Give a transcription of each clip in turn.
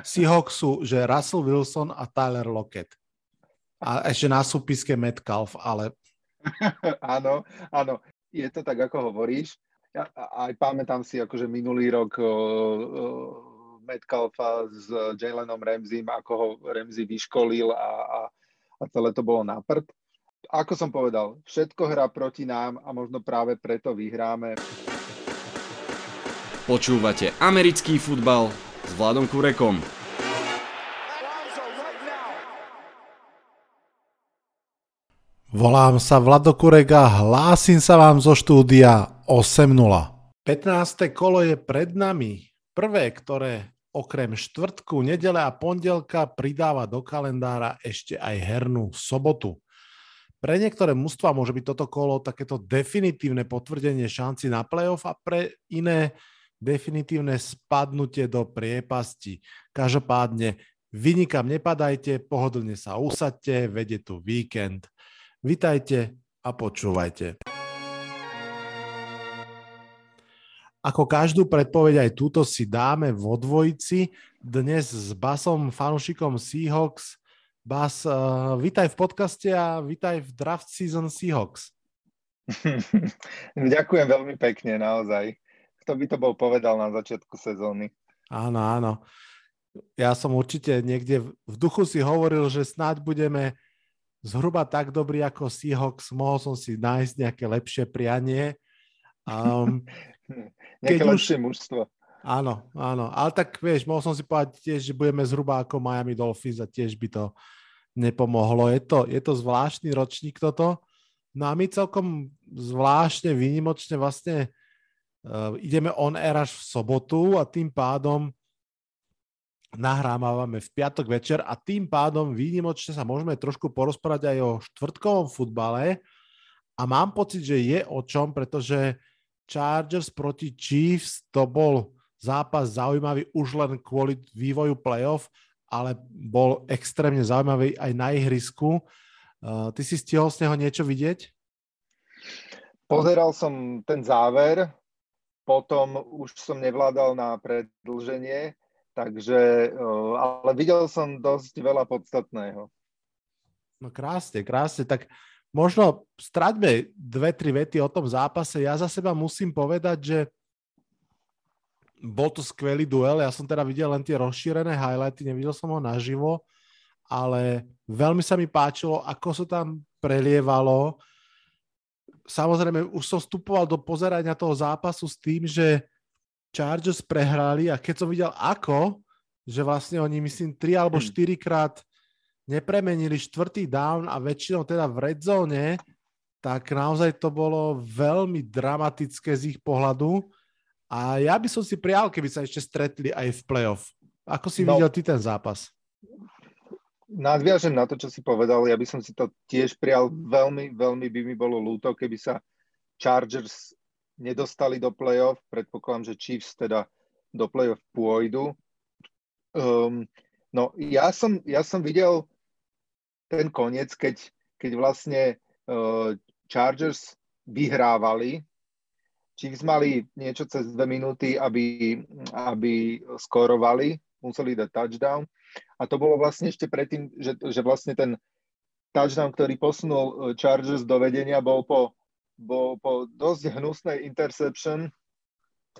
Seahawksu, že Russell Wilson a Tyler Lockett. A ešte na súpiske Metcalf, ale... áno, áno. Je to tak, ako hovoríš. Ja aj pamätám si akože minulý rok uh, uh, Metcalfa s Jalenom Ramseym, ako ho Ramsey vyškolil a, a, a celé to bolo na prd. Ako som povedal, všetko hrá proti nám a možno práve preto vyhráme. Počúvate americký futbal s Vladom Kurekom. Volám sa Vlado Kurek a hlásim sa vám zo štúdia 8.0. 15. kolo je pred nami. Prvé, ktoré okrem štvrtku, nedele a pondelka pridáva do kalendára ešte aj hernú sobotu. Pre niektoré mužstva môže byť toto kolo takéto definitívne potvrdenie šanci na playoff a pre iné definitívne spadnutie do priepasti. Každopádne vy nikam nepadajte, pohodlne sa usadte, vedie tu víkend. Vitajte a počúvajte. Ako každú predpoveď aj túto si dáme vo dvojici. Dnes s Basom, fanúšikom Seahawks. Bas, uh, vitaj v podcaste a vitaj v draft season Seahawks. Ďakujem veľmi pekne, naozaj. Kto by to bol povedal na začiatku sezóny? Áno, áno. Ja som určite niekde v duchu si hovoril, že snáď budeme zhruba tak dobrý ako Seahawks. Mohol som si nájsť nejaké lepšie prianie. Um, nejaké lepšie už... mužstvo. Áno, áno. Ale tak vieš, mohol som si povedať tiež, že budeme zhruba ako Miami Dolphins a tiež by to nepomohlo. Je to, je to zvláštny ročník toto. No a my celkom zvláštne, výnimočne vlastne Uh, ideme on air až v sobotu a tým pádom nahrávame v piatok večer a tým pádom výnimočne sa môžeme trošku porozprávať aj o štvrtkovom futbale a mám pocit, že je o čom, pretože Chargers proti Chiefs to bol zápas zaujímavý už len kvôli vývoju playoff, ale bol extrémne zaujímavý aj na ihrisku. Uh, ty si stihol z neho niečo vidieť? Pozeral som ten záver, potom už som nevládal na predlženie, takže, ale videl som dosť veľa podstatného. No krásne, krásne. Tak možno straťme dve, tri vety o tom zápase. Ja za seba musím povedať, že bol to skvelý duel. Ja som teda videl len tie rozšírené highlighty, nevidel som ho naživo, ale veľmi sa mi páčilo, ako sa tam prelievalo samozrejme už som vstupoval do pozerania toho zápasu s tým, že Chargers prehrali a keď som videl ako, že vlastne oni myslím 3 alebo 4 hmm. krát nepremenili štvrtý down a väčšinou teda v red zone, tak naozaj to bolo veľmi dramatické z ich pohľadu a ja by som si prial, keby sa ešte stretli aj v playoff. Ako si no, videl ty ten zápas? Nadviažem na to, čo si povedal, ja by som si to tiež prijal. Veľmi, veľmi by mi bolo ľúto, keby sa Chargers nedostali do playoff. Predpokladám, že Chiefs teda do playoff pôjdu. Um, no ja som, ja som videl ten koniec, keď, keď vlastne uh, Chargers vyhrávali. Chiefs mali niečo cez dve minúty, aby, aby skorovali, museli dať touchdown a to bolo vlastne ešte predtým, že, že vlastne ten touchdown, ktorý posunul e, Chargers do vedenia, bol po, bol po dosť hnusnej interception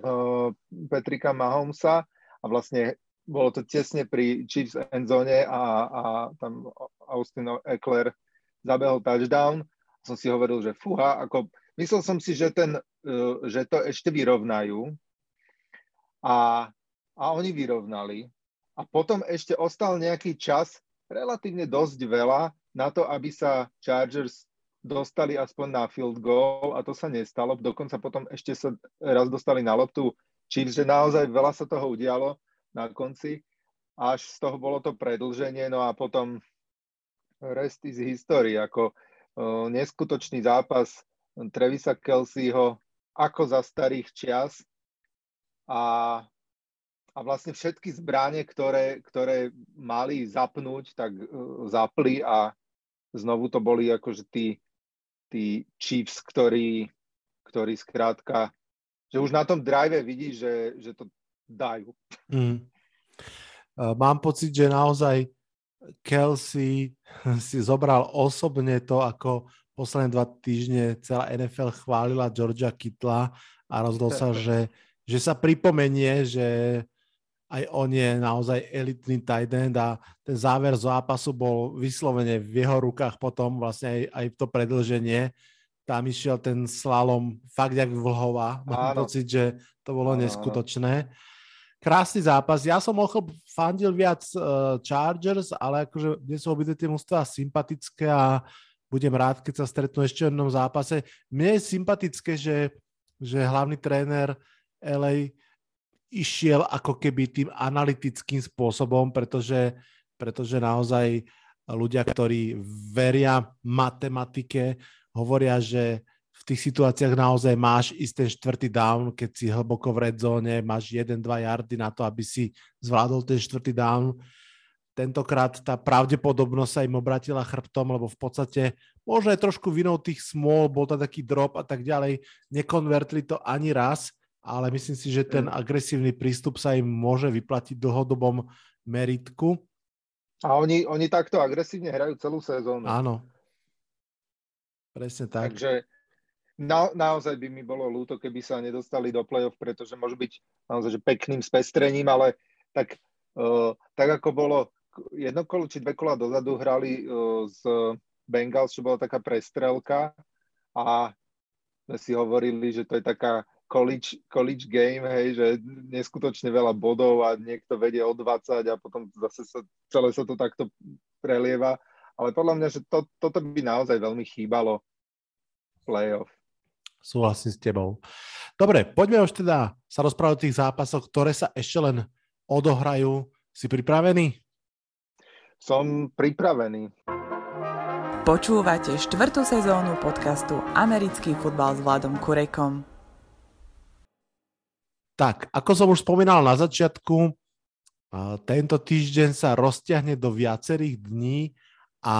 uh, Petrika Mahomesa. A vlastne bolo to tesne pri Chiefs endzone a, a tam Austin Eckler zabehol touchdown. Som si hovoril, že fúha, ako myslel som si, že, ten, uh, že to ešte vyrovnajú. A, a oni vyrovnali a potom ešte ostal nejaký čas, relatívne dosť veľa, na to, aby sa Chargers dostali aspoň na field goal a to sa nestalo. Dokonca potom ešte sa raz dostali na loptu Chiefs, že naozaj veľa sa toho udialo na konci. Až z toho bolo to predlženie, no a potom rest is history, ako uh, neskutočný zápas Trevisa Kelseyho ako za starých čias a a vlastne všetky zbranie, ktoré, ktoré mali zapnúť, tak uh, zapli a znovu to boli akože tí, tí Chiefs, ktorí, ktorí skrátka, že už na tom drive vidí, že, že to dajú. Mm. mám pocit, že naozaj Kelsey si zobral osobne to, ako posledné dva týždne celá NFL chválila Georgia Kittla a rozhodol sa, že, že sa pripomenie, že aj on je naozaj elitný tight end a ten záver zápasu bol vyslovene v jeho rukách potom vlastne aj, aj to predlženie. Tam išiel ten slalom fakt jak vlhová. Mám Áno. pocit, že to bolo Áno. neskutočné. Krásny zápas. Ja som mohol fandil viac uh, Chargers, ale akože dnes sú obidve tie mústva sympatické a budem rád, keď sa stretnú ešte v jednom zápase. Mne je sympatické, že, že hlavný tréner LA išiel ako keby tým analytickým spôsobom, pretože, pretože naozaj ľudia, ktorí veria matematike, hovoria, že v tých situáciách naozaj máš ísť ten štvrtý down, keď si hlboko v red zóne, máš 1-2 yardy na to, aby si zvládol ten štvrtý down. Tentokrát tá pravdepodobnosť sa im obratila chrbtom, lebo v podstate možno aj trošku vinou tých small, bol to taký drop a tak ďalej, nekonvertli to ani raz ale myslím si, že ten agresívny prístup sa im môže vyplatiť v dlhodobom meritku. A oni, oni takto agresívne hrajú celú sezónu. Áno. Presne tak. Takže na, naozaj by mi bolo ľúto, keby sa nedostali do play-off, pretože môžu byť naozaj že pekným spestrením, ale tak, uh, tak ako bolo jedno kolo či dve kola dozadu hrali uh, z Bengals, čo bola taká prestrelka a sme si hovorili, že to je taká college, college game, hej, že neskutočne veľa bodov a niekto vedie o 20 a potom zase sa, celé sa to takto prelieva. Ale podľa mňa, že to, toto by naozaj veľmi chýbalo playoff. Súhlasím s tebou. Dobre, poďme už teda sa rozprávať o tých zápasoch, ktoré sa ešte len odohrajú. Si pripravený? Som pripravený. Počúvate štvrtú sezónu podcastu Americký futbal s Vladom Kurekom. Tak, ako som už spomínal na začiatku, tento týždeň sa rozťahne do viacerých dní a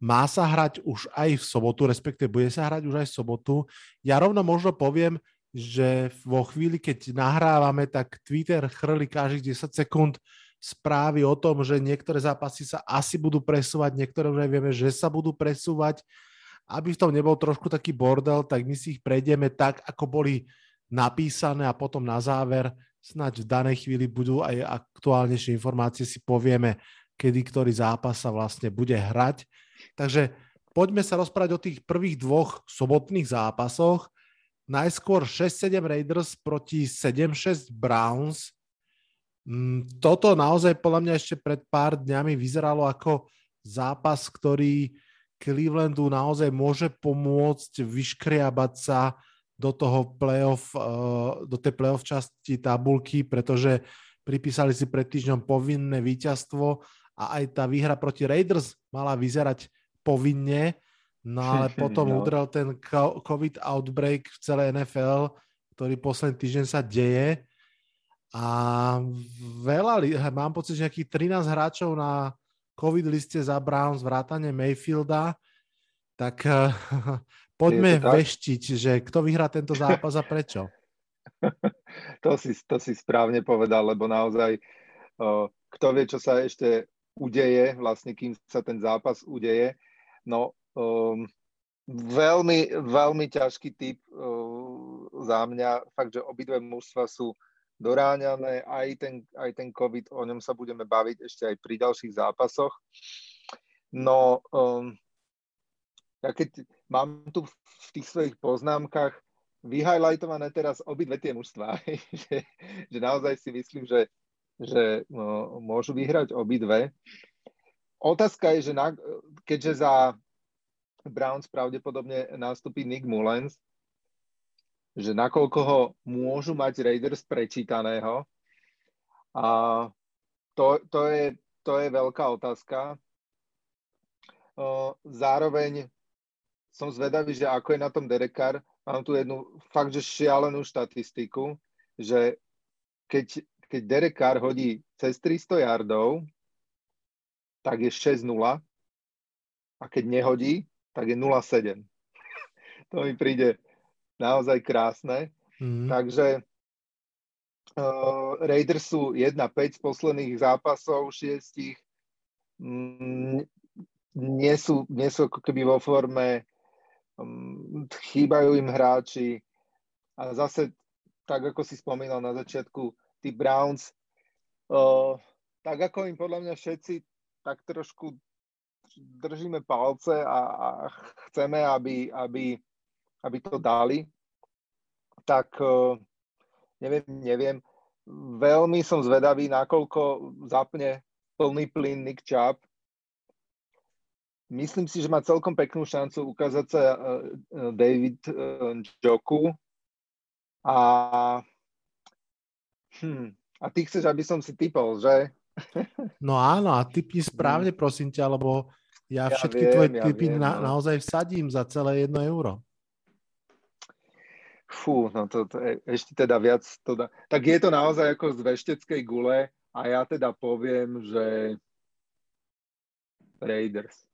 má sa hrať už aj v sobotu, respektíve bude sa hrať už aj v sobotu. Ja rovno možno poviem, že vo chvíli, keď nahrávame, tak Twitter chrli každých 10 sekúnd správy o tom, že niektoré zápasy sa asi budú presúvať, niektoré už aj vieme, že sa budú presúvať. Aby v tom nebol trošku taký bordel, tak my si ich prejdeme tak, ako boli napísané a potom na záver snáď v danej chvíli budú aj aktuálnejšie informácie, si povieme, kedy ktorý zápas sa vlastne bude hrať. Takže poďme sa rozprávať o tých prvých dvoch sobotných zápasoch. Najskôr 6-7 Raiders proti 7-6 Browns. Mm, toto naozaj podľa mňa ešte pred pár dňami vyzeralo ako zápas, ktorý Clevelandu naozaj môže pomôcť vyškriabať sa do toho playoff, eh, do tej playoff časti tabulky, pretože pripísali si pred týždňom povinné víťazstvo a aj tá výhra proti Raiders mala vyzerať povinne, no ale potom no. udrel ten COVID outbreak v celej NFL, ktorý posledný týždeň sa deje. A veľa, mám pocit, že nejakých 13 hráčov na COVID liste za Browns, vrátane Mayfielda, tak Poďme veštiť, že kto vyhrá tento zápas a prečo. to, si, to si správne povedal, lebo naozaj uh, kto vie, čo sa ešte udeje, vlastne kým sa ten zápas udeje. No, um, veľmi, veľmi ťažký typ uh, za mňa. Fakt, že obidve mužstva sú doráňané, aj ten, aj ten COVID, o ňom sa budeme baviť ešte aj pri ďalších zápasoch. No, um, ja keď mám tu v tých svojich poznámkach vyhighlightované teraz obidve tie mužstva, že, že naozaj si myslím, že, že no, môžu vyhrať obidve. Otázka je, že na, keďže za Browns pravdepodobne nastupí Nick Mullens, že nakoľko ho môžu mať Raiders prečítaného. A to, to, je, to je veľká otázka. Zároveň som zvedavý, že ako je na tom Derekar. Mám tu jednu fakt, že šialenú štatistiku, že keď, keď Derekar hodí cez 300 yardov, tak je 6-0 a keď nehodí, tak je 0-7. to mi príde naozaj krásne. Mm. Takže Uh, Raiders sú 1-5 z posledných zápasov, šiestich. Mm, nie, sú, nie sú ako keby vo forme, chýbajú im hráči. A zase, tak ako si spomínal na začiatku, tí Browns, uh, tak ako im podľa mňa všetci tak trošku držíme palce a, a chceme, aby, aby, aby to dali, tak uh, neviem, neviem. Veľmi som zvedavý, nakoľko zapne plný plyn Nick Chubb. Myslím si, že má celkom peknú šancu ukázať sa uh, David uh, Joku. A, hm, a ty chceš, aby som si typol, že? No áno, a typni správne, prosím ťa, lebo ja, ja všetky viem, tvoje typy ja viem, na, no. naozaj vsadím za celé jedno euro. Fú, no to, to je, ešte teda viac to dá. Tak je to naozaj ako z vešteckej gule a ja teda poviem, že Raiders.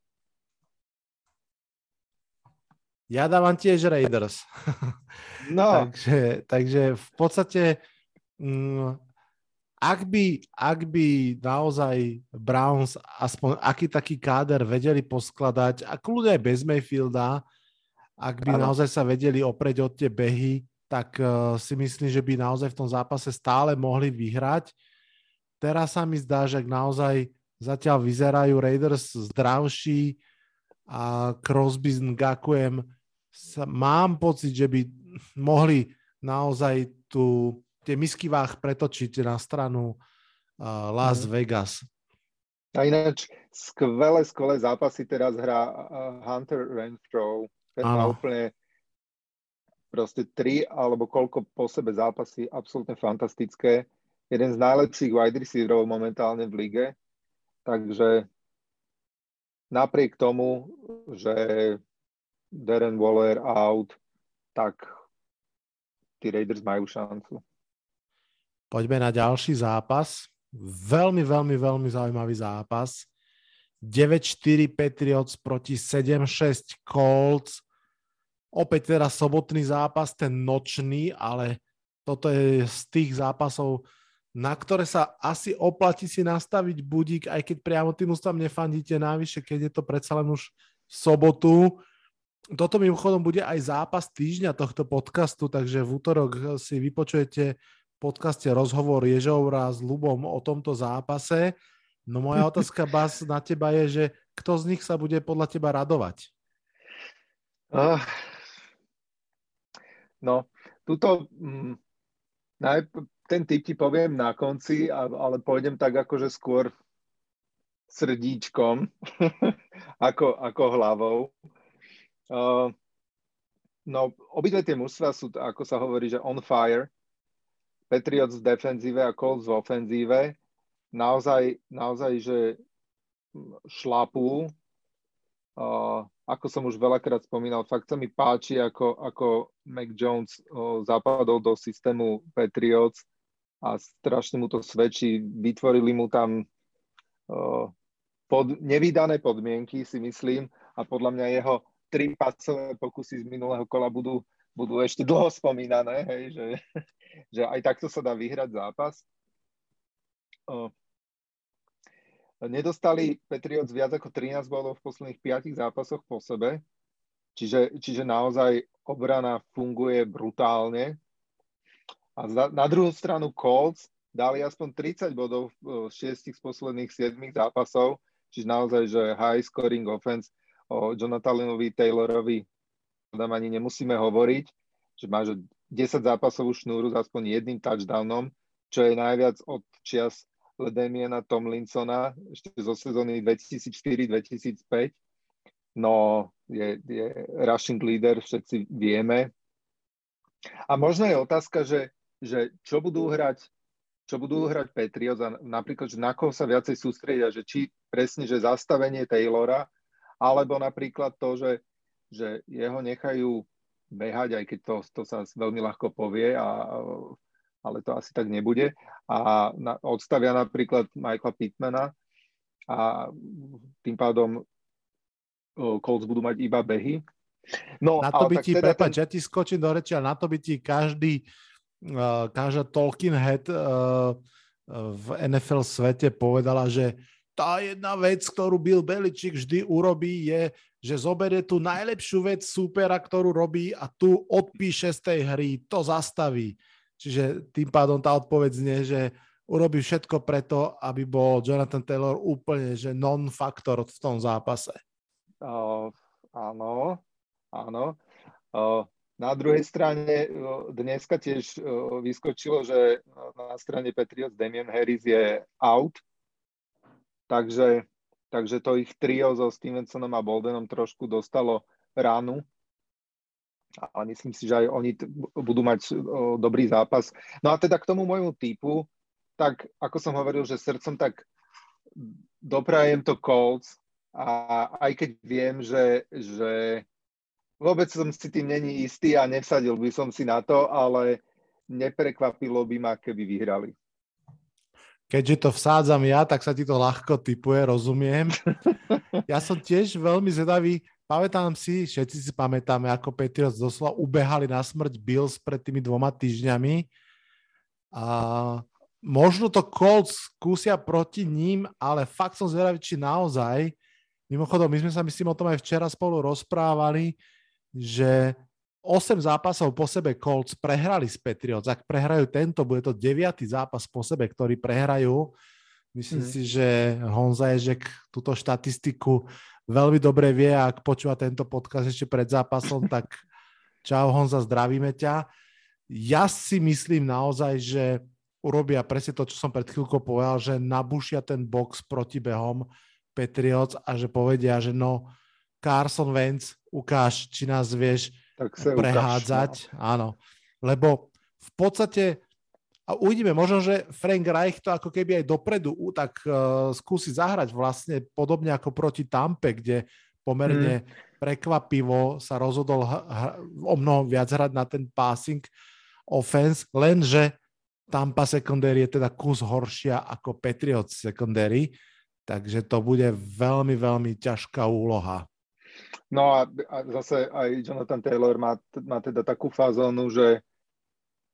Ja dávam tiež Raiders. No. takže, takže v podstate mm, ak by, ak by naozaj Browns aspoň aký taký káder vedeli poskladať, a kľudne aj bez Mayfielda, ak by ano. naozaj sa vedeli opreť od tie behy, tak uh, si myslím, že by naozaj v tom zápase stále mohli vyhrať. Teraz sa mi zdá, že naozaj zatiaľ vyzerajú Raiders zdravší a Crosby s Ngakuem, sa, mám pocit, že by mohli naozaj tu tie misky váh pretočiť na stranu uh, Las mm. Vegas. A ináč skvelé, skvelé zápasy teraz hrá Hunter Renfro ten má úplne proste tri alebo koľko po sebe zápasy absolútne fantastické. Jeden z najlepších wide receiverov momentálne v lige. Takže napriek tomu, že Darren Waller out, tak tí Raiders majú šancu. Poďme na ďalší zápas. Veľmi, veľmi, veľmi zaujímavý zápas. 9-4 Patriots proti 7-6 Colts. Opäť teraz sobotný zápas, ten nočný, ale toto je z tých zápasov, na ktoré sa asi oplatí si nastaviť budík, aj keď priamo tým ústavom nefandíte návyššie, keď je to predsa len už v sobotu. Toto mimochodom bude aj zápas týždňa tohto podcastu, takže v útorok si vypočujete v podcaste rozhovor Ježovra s Lubom o tomto zápase. No moja otázka, Bas, na teba je, že kto z nich sa bude podľa teba radovať? Uh, No, tuto mm, ten typ ti poviem na konci, ale pôjdem tak akože skôr srdíčkom ako, ako hlavou. Uh, no, obidve tie mužstva sú, ako sa hovorí, že on fire. Patriots v defenzíve a Colts v ofenzíve. Naozaj, naozaj že šlapú. Uh, ako som už veľakrát spomínal, fakt sa mi páči, ako, ako Mac Jones o, zapadol do systému Patriots a strašne mu to svedčí. Vytvorili mu tam o, pod, nevydané podmienky, si myslím, a podľa mňa jeho tri pasové pokusy z minulého kola budú, budú ešte dlho spomínané, hej, že, že aj takto sa dá vyhrať zápas. O, Nedostali Patriots viac ako 13 bodov v posledných 5 zápasoch po sebe, čiže, čiže naozaj obrana funguje brutálne. A za, na druhú stranu Colts dali aspoň 30 bodov v 6 z posledných 7 zápasov, čiže naozaj, že high scoring offense o Jonathanovi Taylorovi tam ani nemusíme hovoriť, že má 10 zápasovú šnúru s aspoň jedným touchdownom, čo je najviac od čias Ledemiena Tomlinsona ešte zo sezóny 2004-2005. No, je, je rushing leader, všetci vieme. A možno je otázka, že, že čo budú hrať čo budú hrať Patriots a napríklad, že na koho sa viacej sústredia, že či presne, že zastavenie Taylora, alebo napríklad to, že, že jeho nechajú behať, aj keď to, to sa veľmi ľahko povie a ale to asi tak nebude. A na, odstavia napríklad Michaela Pittmana a tým pádom Colts budú mať iba behy. No, na to by ti, teda prepáč, ten... ja ti skočím do reči, ale na to by ti každý každá Tolkien head v NFL svete povedala, že tá jedna vec, ktorú Bill Belichick vždy urobí, je, že zoberie tú najlepšiu vec supera, ktorú robí a tu odpíše z tej hry, to zastaví. Čiže tým pádom tá odpoveď znie, že urobí všetko preto, aby bol Jonathan Taylor úplne že non-faktor v tom zápase. Uh, áno, áno. Uh, na druhej strane dneska tiež vyskočilo, že na strane Patriots Damian Harris je out, takže, takže to ich trio so Stevensonom a Boldenom trošku dostalo ránu, ale myslím si, že aj oni t- budú mať o, dobrý zápas. No a teda k tomu môjmu typu, tak ako som hovoril, že srdcom tak doprajem to Colts a aj keď viem, že, že Vôbec som si tým není istý a nevsadil by som si na to, ale neprekvapilo by ma, keby vyhrali. Keďže to vsádzam ja, tak sa ti to ľahko typuje, rozumiem. Ja som tiež veľmi zvedavý. Pamätám si, všetci si pamätáme, ako Patriots doslova ubehali na smrť Bills pred tými dvoma týždňami. A možno to Colts skúsia proti ním, ale fakt som zvedavý, či naozaj. Mimochodom, my sme sa myslím o tom aj včera spolu rozprávali, že 8 zápasov po sebe Colts prehrali s Patriots. Ak prehrajú tento, bude to 9. zápas po sebe, ktorý prehrajú. Myslím mm. si, že Honza Ježek túto štatistiku veľmi dobre vie a ak počúva tento podcast ešte pred zápasom, tak čau Honza, zdravíme ťa. Ja si myslím naozaj, že urobia presne to, čo som pred chvíľkou povedal, že nabušia ten box proti behom Patriots a že povedia, že no, Carson Wentz, ukáž, či nás vieš tak prehádzať. Ukáž, no. Áno, lebo v podstate a uvidíme, možno, že Frank Reich to ako keby aj dopredu tak uh, skúsi zahrať vlastne podobne ako proti Tampe, kde pomerne hmm. prekvapivo sa rozhodol h- h- o mnoho viac hrať na ten passing offense, lenže Tampa secondary je teda kus horšia ako Patriots secondary, takže to bude veľmi, veľmi ťažká úloha. No a, a zase aj Jonathan Taylor má, má teda takú fazónu, že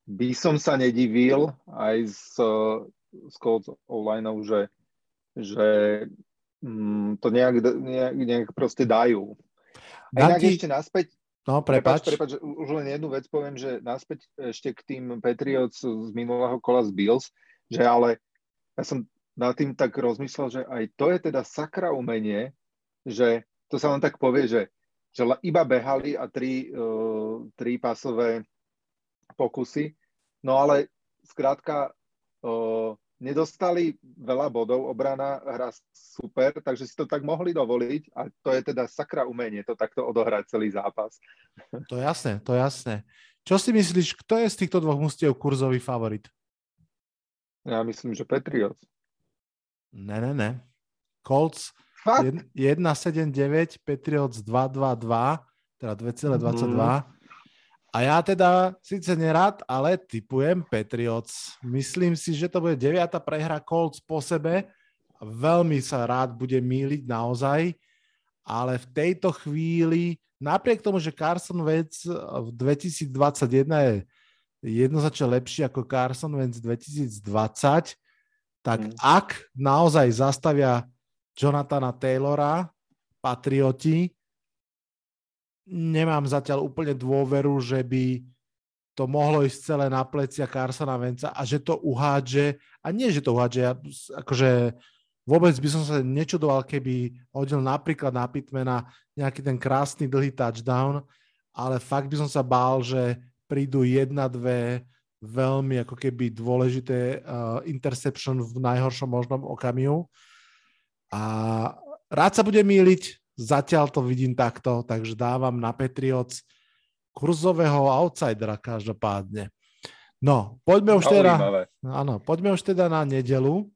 by som sa nedivil aj s, s Colts online, že, že mm, to nejak, nejak, nejak proste dajú. A inak ti... ešte naspäť, No, prepač. prepač. už len jednu vec poviem, že naspäť ešte k tým Patriots z minulého kola z Bills, že ale ja som nad tým tak rozmyslel, že aj to je teda sakra umenie, že to sa len tak povie, že, že iba behali a tri, uh, tri pasové pokusy, no ale skrátka uh, nedostali veľa bodov, obrana hra super, takže si to tak mohli dovoliť a to je teda sakra umenie to takto odohrať celý zápas. To jasné, to jasné. Čo si myslíš, kto je z týchto dvoch mustiev kurzový favorit? Ja myslím, že Patriots. Ne, ne, ne. Colts 1,79, Patriots 2,22, teda 2,22. Mm. A ja teda síce nerad, ale typujem Patriots. Myslím si, že to bude deviata prehra Colts po sebe. Veľmi sa rád bude míliť naozaj, ale v tejto chvíli, napriek tomu, že Carson Wentz v 2021 je jednoznačne lepší ako Carson Wentz 2020, tak mm. ak naozaj zastavia Jonathana Taylora, Patrioti. Nemám zatiaľ úplne dôveru, že by to mohlo ísť celé na plecia Carsona Venca a že to uhádže, a nie, že to uhádže, ja, akože vôbec by som sa nečudoval, keby hodil napríklad na Pitmana nejaký ten krásny dlhý touchdown, ale fakt by som sa bál, že prídu jedna, dve veľmi ako keby dôležité uh, interception v najhoršom možnom okamihu a rád sa bude míliť, zatiaľ to vidím takto, takže dávam na Patriots kurzového outsidera každopádne. No, poďme už teda, áno, poďme už teda na nedelu.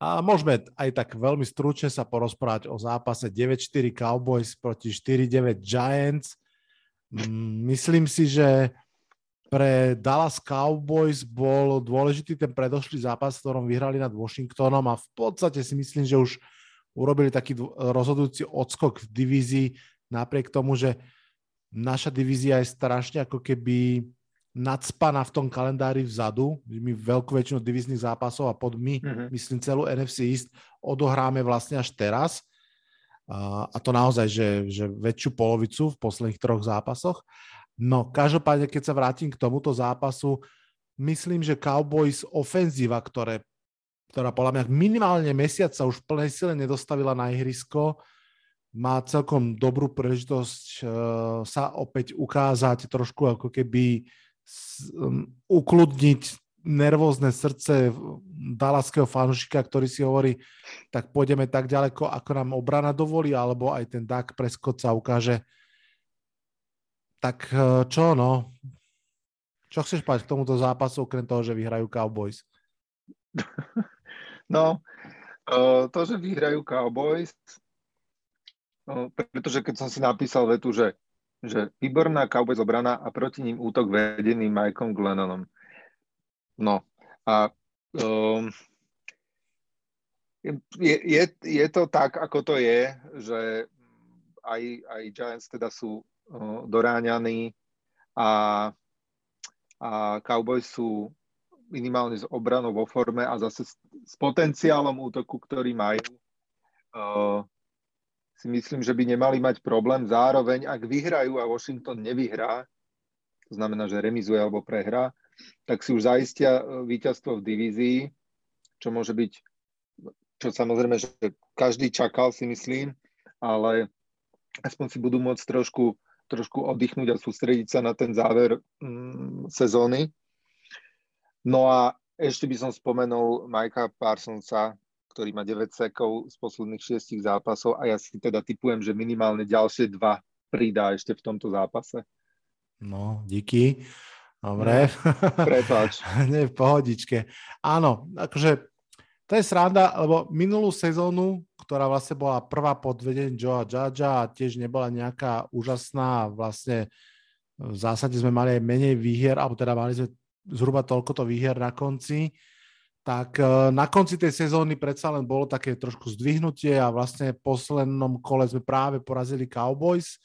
A môžeme aj tak veľmi stručne sa porozprávať o zápase 9-4 Cowboys proti 4-9 Giants. Mm, myslím si, že pre Dallas Cowboys bol dôležitý ten predošlý zápas, v ktorom vyhrali nad Washingtonom a v podstate si myslím, že už urobili taký rozhodujúci odskok v divízii, napriek tomu, že naša divízia je strašne ako keby nadspaná v tom kalendári vzadu. My veľkú väčšinu divizných zápasov a pod my, uh-huh. myslím celú NFC East, odohráme vlastne až teraz. A, a to naozaj, že, že väčšiu polovicu v posledných troch zápasoch. No, každopádne, keď sa vrátim k tomuto zápasu, myslím, že Cowboys ofenzíva, ktoré, ktorá podľa mňa minimálne mesiac sa už v plnej sile nedostavila na ihrisko, má celkom dobrú príležitosť uh, sa opäť ukázať, trošku ako keby um, ukludniť nervózne srdce dalaského fanúšika, ktorý si hovorí, tak pôjdeme tak ďaleko, ako nám obrana dovolí, alebo aj ten Dak Prescott sa ukáže. Tak uh, čo, no? Čo chceš povedať k tomuto zápasu, okrem toho, že vyhrajú Cowboys? No, uh, to, že vyhrajú Cowboys, no, pretože keď som si napísal vetu, že že výborná Cowboys obrana a proti ním útok vedený Mikeom Glennonom. No a um, je, je, je to tak, ako to je, že aj, aj Giants teda sú doráňaní a, a Cowboys sú minimálne s obranou vo forme a zase s, s potenciálom útoku, ktorý majú. Uh, si myslím, že by nemali mať problém. Zároveň, ak vyhrajú a Washington nevyhrá, to znamená, že remizuje alebo prehrá, tak si už zaistia e, víťazstvo v divízii, čo môže byť, čo samozrejme, že každý čakal, si myslím, ale aspoň si budú môcť trošku, trošku oddychnúť a sústrediť sa na ten záver mm, sezóny. No a ešte by som spomenul Majka Parsonsa, ktorý má 9 sekov z posledných 6 zápasov a ja si teda typujem, že minimálne ďalšie dva pridá ešte v tomto zápase. No, díky. Dobre. No, prepáč. Nie, v pohodičke. Áno, akože to je sranda, lebo minulú sezónu, ktorá vlastne bola prvá pod vedením Joea Judgea a tiež nebola nejaká úžasná, vlastne v zásade sme mali aj menej výhier, alebo teda mali sme zhruba toľkoto výhier na konci, tak e, na konci tej sezóny predsa len bolo také trošku zdvihnutie a vlastne v poslednom kole sme práve porazili Cowboys.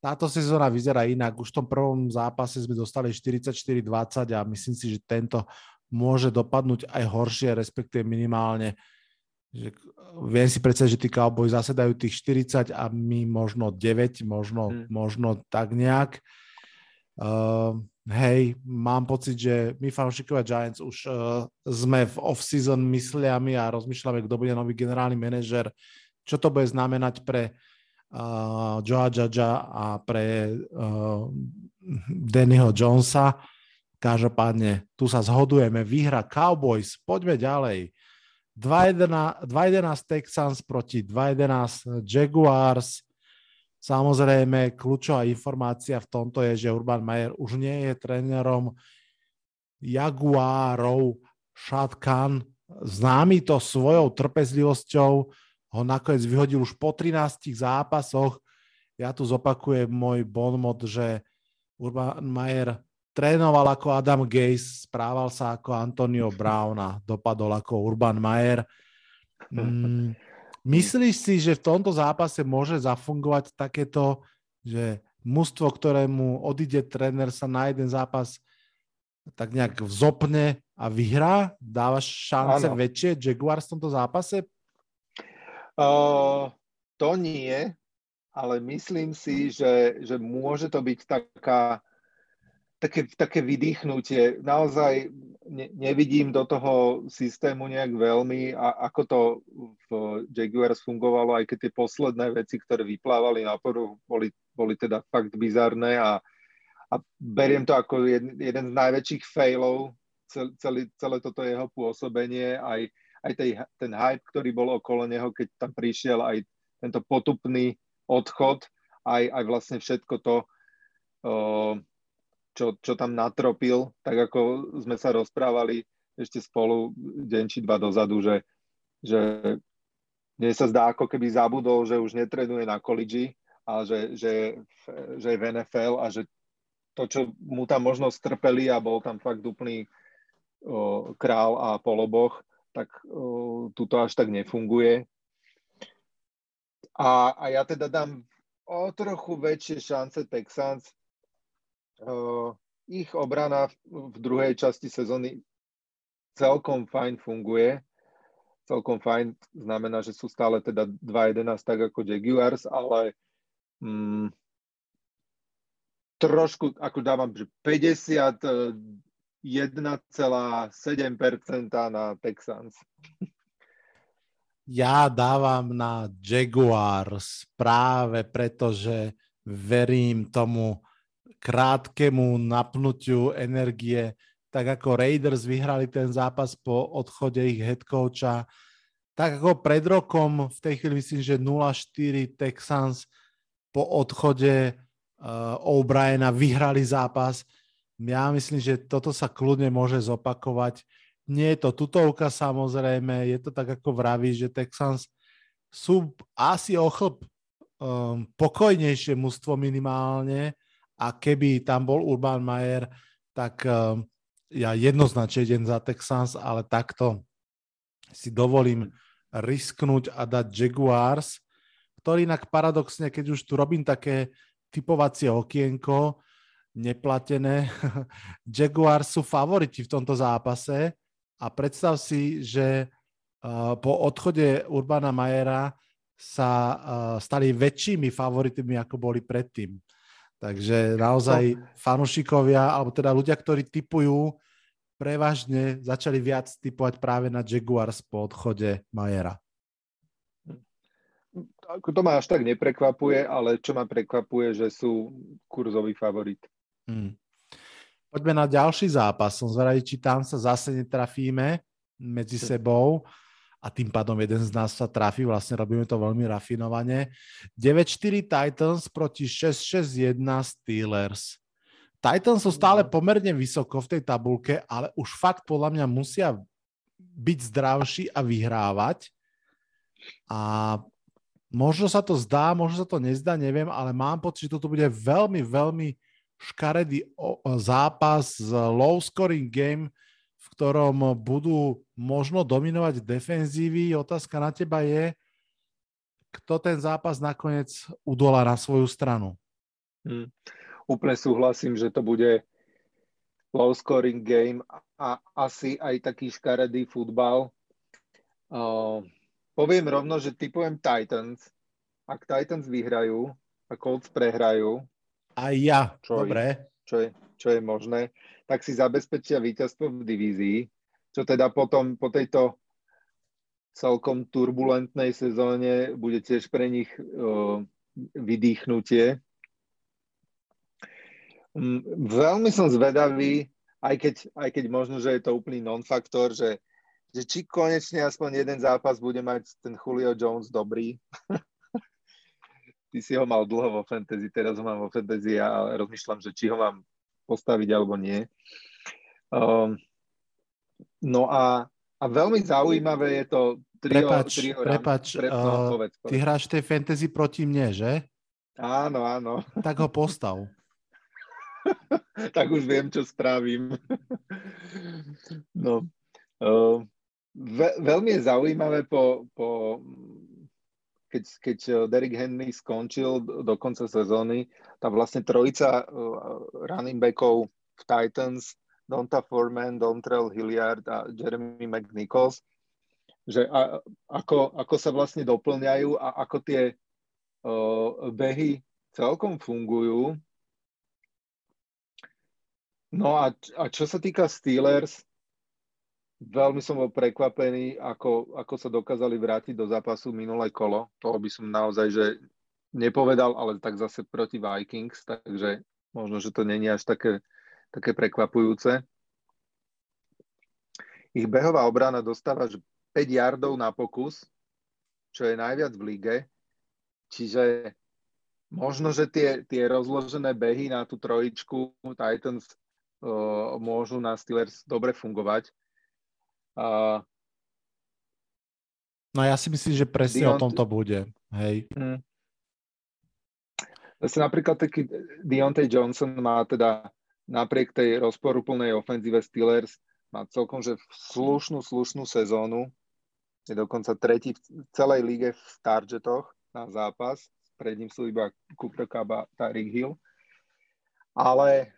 Táto sezóna vyzerá inak. Už v tom prvom zápase sme dostali 44-20 a myslím si, že tento môže dopadnúť aj horšie, respektíve minimálne. Že viem si predstaviť, že tí Cowboys zasedajú tých 40 a my možno 9, možno, hmm. možno tak nejak. Uh, hej, mám pocit, že my fanúšikovia Giants už uh, sme v off-season mysliami a rozmýšľame, kto bude nový generálny manažer, čo to bude znamenať pre uh, Joa Judgea a pre uh, Dannyho Jonesa. Každopádne, tu sa zhodujeme, výhra Cowboys, poďme ďalej. 2-11 Texans proti 2-11 Jaguars. Samozrejme, kľúčová informácia v tomto je, že Urban Meyer už nie je trénerom Jaguárov. Shad Khan, známy to svojou trpezlivosťou, ho nakoniec vyhodil už po 13 zápasoch. Ja tu zopakujem môj bonmot, že Urban Meyer trénoval ako Adam Gaze, správal sa ako Antonio Brown a dopadol ako Urban Meyer. Mm, Myslíš si, že v tomto zápase môže zafungovať takéto, že mužstvo, ktorému odíde tréner, sa na jeden zápas tak nejak vzopne a vyhrá? Dávaš šance ano. väčšie Jaguars v tomto zápase? Uh, to nie, ale myslím si, že, že môže to byť taká také, také vydýchnutie. Naozaj ne, nevidím do toho systému nejak veľmi, a ako to v Jaguars fungovalo, aj keď tie posledné veci, ktoré vyplávali na poru, boli, boli teda fakt bizarné a, a beriem to ako jeden, jeden z najväčších failov cel, celé toto jeho pôsobenie, aj, aj tej, ten hype, ktorý bol okolo neho, keď tam prišiel aj tento potupný odchod, aj, aj vlastne všetko to, uh, čo, čo tam natropil, tak ako sme sa rozprávali ešte spolu deň či dva dozadu, že, že mne sa zdá, ako keby zabudol, že už netrenuje na college, ale že, že, že je v NFL a že to, čo mu tam možno strpeli a bol tam fakt úplný král a poloboch, tak o, tu to až tak nefunguje. A, a ja teda dám o trochu väčšie šance Texans, ich obrana v druhej časti sezóny celkom fajn funguje. Celkom fajn znamená, že sú stále teda 2-11 tak ako Jaguars, ale mm, trošku, ako dávam, že 51,7% na Texans. Ja dávam na Jaguars práve preto, že verím tomu krátkemu napnutiu energie, tak ako Raiders vyhrali ten zápas po odchode ich head coacha, tak ako pred rokom, v tej chvíli myslím, že 0-4 Texans po odchode uh, O'Briena vyhrali zápas. Ja myslím, že toto sa kľudne môže zopakovať. Nie je to tutovka samozrejme, je to tak ako vraví, že Texans sú asi o chlb um, pokojnejšie mužstvo minimálne a keby tam bol Urban Mayer, tak um, ja jednoznačne idem za Texans, ale takto si dovolím risknúť a dať Jaguars, ktorý inak paradoxne, keď už tu robím také typovacie okienko, neplatené, Jaguars sú favoriti v tomto zápase, a predstav si, že uh, po odchode Urbana Majera sa uh, stali väčšími favoritmi, ako boli predtým. Takže naozaj fanúšikovia, alebo teda ľudia, ktorí typujú, prevažne začali viac typovať práve na Jaguars po odchode Majera. To ma až tak neprekvapuje, ale čo ma prekvapuje, že sú kurzový favorit. Hmm. Poďme na ďalší zápas. Som zvedavý, či tam sa zase netrafíme medzi sebou a tým pádom jeden z nás sa trafí, vlastne robíme to veľmi rafinovane. 9-4 Titans proti 6-6-1 Steelers. Titans sú stále pomerne vysoko v tej tabulke, ale už fakt podľa mňa musia byť zdravší a vyhrávať. A možno sa to zdá, možno sa to nezdá, neviem, ale mám pocit, že toto bude veľmi, veľmi škaredý zápas, low scoring game, ktorom budú možno dominovať defenzívy. Otázka na teba je, kto ten zápas nakoniec udolá na svoju stranu. Hmm. Úplne súhlasím, že to bude low scoring game a asi aj taký škaredý futbal. Uh, poviem rovno, že typujem Titans. Ak Titans vyhrajú a Colts prehrajú, aj ja, čo dobre. Je, čo, je, čo je možné, tak si zabezpečia víťazstvo v divízii, čo teda potom po tejto celkom turbulentnej sezóne bude tiež pre nich uh, vydýchnutie. Um, veľmi som zvedavý, aj keď, aj keď možno, že je to úplný non-faktor, že, že či konečne aspoň jeden zápas bude mať ten Julio Jones dobrý, ty si ho mal dlho vo fantasy, teraz ho mám vo fantasy a rozmýšľam, že či ho mám postaviť alebo nie. Um, no a, a veľmi zaujímavé je to trio, prepač, trio prepač, uh, povedz, povedz. ty hráš tej fantasy proti mne, že? Áno, áno. Tak ho postav. tak už viem, čo spravím. no. Uh, ve, veľmi je zaujímavé po, po keď, keď eh, Derrick Henry skončil do konca sezóny, tá vlastne trojica uh, running backov v Titans, Donta Foreman, Dontrell Hilliard a Jeremy McNichols, že a, ako, ako sa vlastne doplňajú a ako tie uh, behy celkom fungujú. No a, a čo sa týka Steelers, Veľmi som bol prekvapený, ako, ako sa dokázali vrátiť do zápasu minulé kolo. To by som naozaj že nepovedal, ale tak zase proti Vikings, takže možno, že to není až také, také prekvapujúce. Ich behová obrana dostáva 5 yardov na pokus, čo je najviac v lige. Čiže možno, že tie, tie rozložené behy na tú trojičku Titans uh, môžu na Steelers dobre fungovať. Uh, no ja si myslím, že presne Deont- o tom to bude. Hej. Hmm. Zase napríklad taký Deontay Johnson má teda napriek tej rozporuplnej ofenzíve Steelers má celkom že slušnú, slušnú sezónu. Je dokonca tretí v celej lige v targetoch na zápas. Pred ním sú iba Cooper Cup a Tyreek Hill. Ale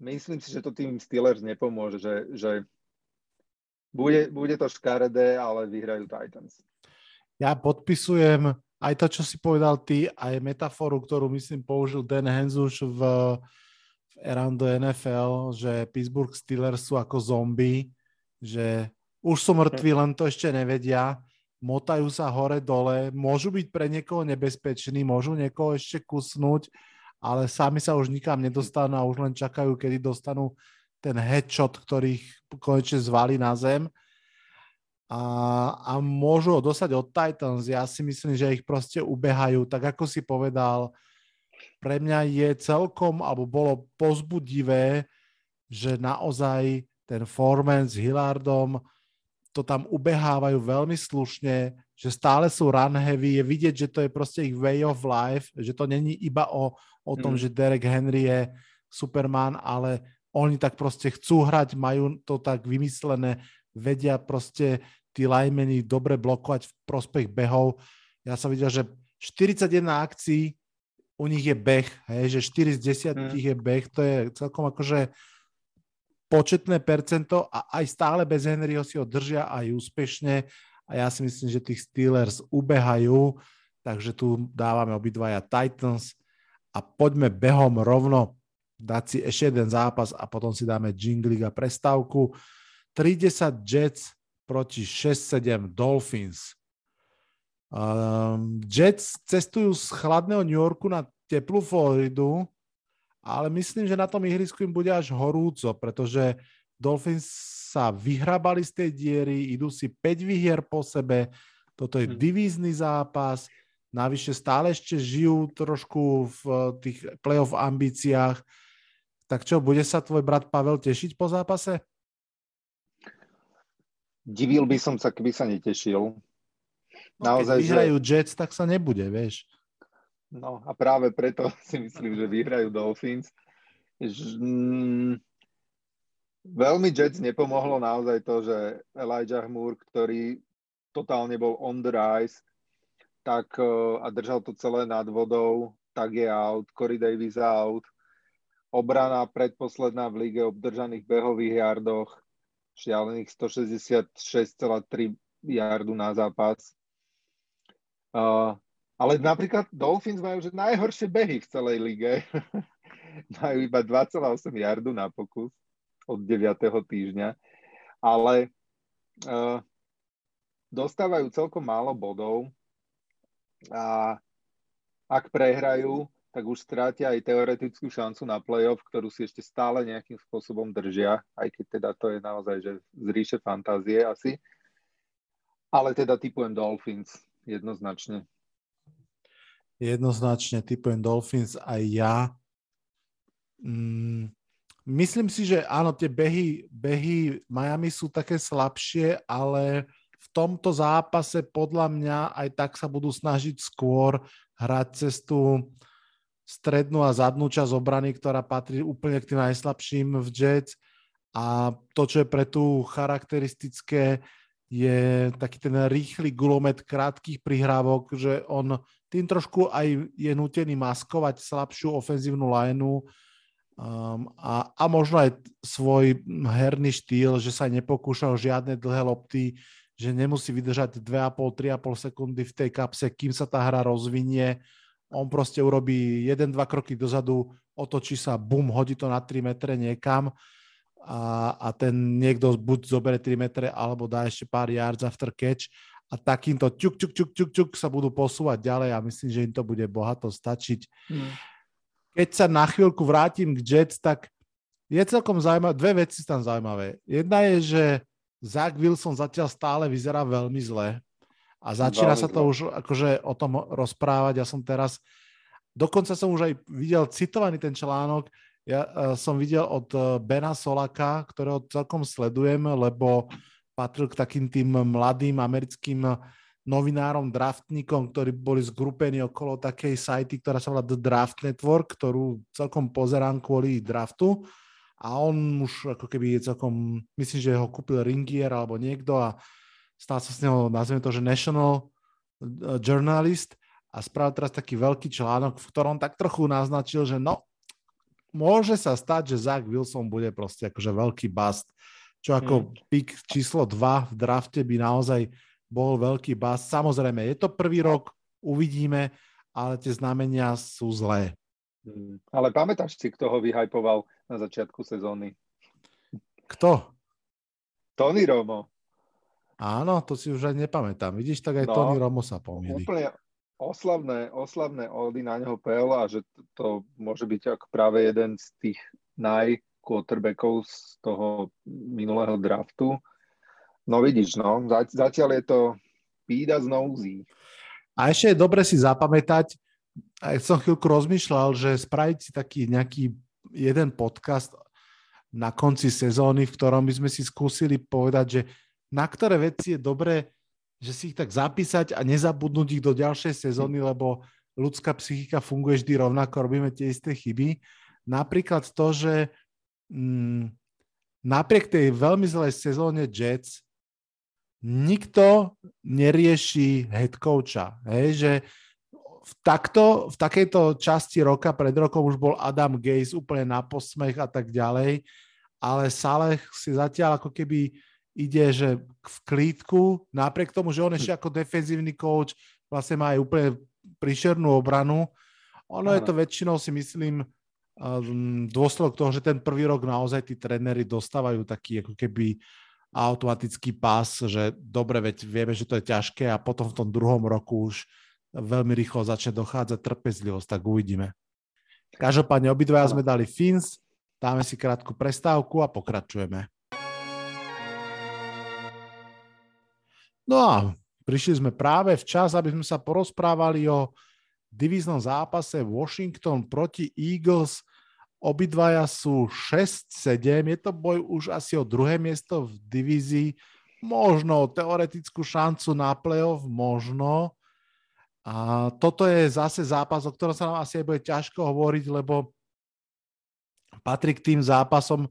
myslím si, že to tým Steelers nepomôže, že, že bude, bude to škaredé, ale vyhrajú Titans. Ja podpisujem aj to, čo si povedal ty, aj metaforu, ktorú myslím použil Dan Henzuš v, v Around the NFL, že Pittsburgh Steelers sú ako zombie, že už sú mŕtvi, len to ešte nevedia, motajú sa hore-dole, môžu byť pre niekoho nebezpeční, môžu niekoho ešte kusnúť, ale sami sa už nikam nedostanú a už len čakajú, kedy dostanú ten headshot, ktorý ich konečne zvali na zem a, a môžu ho dostať od Titans. Ja si myslím, že ich proste ubehajú. Tak ako si povedal, pre mňa je celkom, alebo bolo pozbudivé, že naozaj ten Foreman s Hillardom to tam ubehávajú veľmi slušne, že stále sú run heavy, je vidieť, že to je proste ich way of life, že to není iba o, o tom, mm. že Derek Henry je Superman, ale oni tak proste chcú hrať, majú to tak vymyslené, vedia proste tí linemeni dobre blokovať v prospech behov. Ja som videl, že 41 akcií u nich je beh, hej, že 4 z 10 mm. je beh, to je celkom akože početné percento a aj stále bez Henryho si ho držia aj úspešne a ja si myslím, že tých Steelers ubehajú, takže tu dávame obidvaja Titans a poďme behom rovno dať si ešte jeden zápas a potom si dáme jingling a prestávku. 30 Jets proti 6-7 Dolphins. Um, Jets cestujú z chladného New Yorku na teplú Floridu ale myslím, že na tom ihrisku im bude až horúco, pretože Dolphins sa vyhrabali z tej diery, idú si 5 výhier po sebe, toto je hm. divízny zápas, navyše stále ešte žijú trošku v tých playoff ambíciách. Tak čo, bude sa tvoj brat Pavel tešiť po zápase? Divil by som sa, keby sa netešil. No, Naozaj, keď vyhrajú že... Jets, tak sa nebude, vieš. No a práve preto si myslím, že vyhrajú Dolphins. Mm, veľmi Jets nepomohlo naozaj to, že Elijah Moore, ktorý totálne bol on the rise, tak e, a držal to celé nad vodou, tak je out, Corey Davis out, obrana predposledná v lige obdržaných behových jardoch, šialených 166,3 jardu na zápas. Uh, ale napríklad Dolphins majú že najhoršie behy v celej lige. majú iba 2,8 jardu na pokus od 9. týždňa. Ale uh, dostávajú celkom málo bodov a ak prehrajú, tak už strátia aj teoretickú šancu na playoff, ktorú si ešte stále nejakým spôsobom držia, aj keď teda to je naozaj že z ríše fantázie asi. Ale teda typujem Dolphins jednoznačne jednoznačne typujem Dolphins aj ja. Mm, myslím si, že áno, tie behy, behy Miami sú také slabšie, ale v tomto zápase podľa mňa aj tak sa budú snažiť skôr hrať cez tú strednú a zadnú časť obrany, ktorá patrí úplne k tým najslabším v Jets. A to, čo je pre tú charakteristické, je taký ten rýchly gulomet krátkých prihrávok, že on tým trošku aj je nutený maskovať slabšiu ofenzívnu lineu um, a, a možno aj svoj herný štýl, že sa nepokúša o žiadne dlhé lopty, že nemusí vydržať 2,5-3,5 sekundy v tej kapse, kým sa tá hra rozvinie. On proste urobí 1-2 kroky dozadu, otočí sa, bum, hodí to na 3 metre niekam a, a ten niekto buď zobere 3 metre alebo dá ešte pár yards after catch a takýmto ťuk, ťuk, ťuk, ťuk, ťuk sa budú posúvať ďalej a myslím, že im to bude bohato stačiť. Hmm. Keď sa na chvíľku vrátim k Jets, tak je celkom zaujímavé, dve veci sú tam zaujímavé. Jedna je, že Zach Wilson zatiaľ stále vyzerá veľmi zle a začína veľmi sa to už akože o tom rozprávať. Ja som teraz, dokonca som už aj videl citovaný ten článok, ja uh, som videl od uh, Bena Solaka, ktorého celkom sledujem, lebo patril k takým tým mladým americkým novinárom, draftníkom, ktorí boli zgrupení okolo takej sajty, ktorá sa volá The Draft Network, ktorú celkom pozerám kvôli draftu. A on už ako keby je celkom, myslím, že ho kúpil Ringier alebo niekto a stal sa s neho, nazveme to, že National uh, Journalist a spravil teraz taký veľký článok, v ktorom tak trochu naznačil, že no, môže sa stať, že Zach Wilson bude proste akože veľký bust, čo ako hmm. pick číslo 2 v drafte by naozaj bol veľký bust. Samozrejme, je to prvý rok, uvidíme, ale tie znamenia sú zlé. Hmm. Ale pamätáš si, kto ho vyhajpoval na začiatku sezóny? Kto? Tony Romo. Áno, to si už aj nepamätám. Vidíš, tak aj no, Tony Romo sa pomýli. Úplne oslavné, oslavné ody na neho PL a že to, to môže byť ako práve jeden z tých naj quarterbackov z toho minulého draftu. No vidíš, no, zatiaľ je to pída z nouzí. A ešte je dobre si zapamätať, aj som chvíľku rozmýšľal, že spraviť si taký nejaký jeden podcast na konci sezóny, v ktorom by sme si skúsili povedať, že na ktoré veci je dobré, že si ich tak zapísať a nezabudnúť ich do ďalšej sezóny, lebo ľudská psychika funguje vždy rovnako, robíme tie isté chyby. Napríklad to, že mm, napriek tej veľmi zlej sezóne Jets nikto nerieši head coacha. Hej, že v, takto, v takejto časti roka, pred rokom už bol Adam Gaze úplne na posmech a tak ďalej, ale Saleh si zatiaľ ako keby ide, že v klídku, napriek tomu, že on ešte ako defenzívny coach vlastne má aj úplne príšernú obranu. Ono je to väčšinou si myslím um, dôsledok toho, že ten prvý rok naozaj tí tréneri dostávajú taký ako keby automatický pás, že dobre, veď vieme, že to je ťažké a potom v tom druhom roku už veľmi rýchlo začne dochádzať trpezlivosť, tak uvidíme. Každopádne obidvaja sme dali Fins, dáme si krátku prestávku a pokračujeme. No a prišli sme práve včas, aby sme sa porozprávali o divíznom zápase Washington proti Eagles – Obidvaja sú 6-7, je to boj už asi o druhé miesto v divízii, možno teoretickú šancu na playoff, možno. A toto je zase zápas, o ktorom sa nám asi aj bude ťažko hovoriť, lebo patrí k tým zápasom,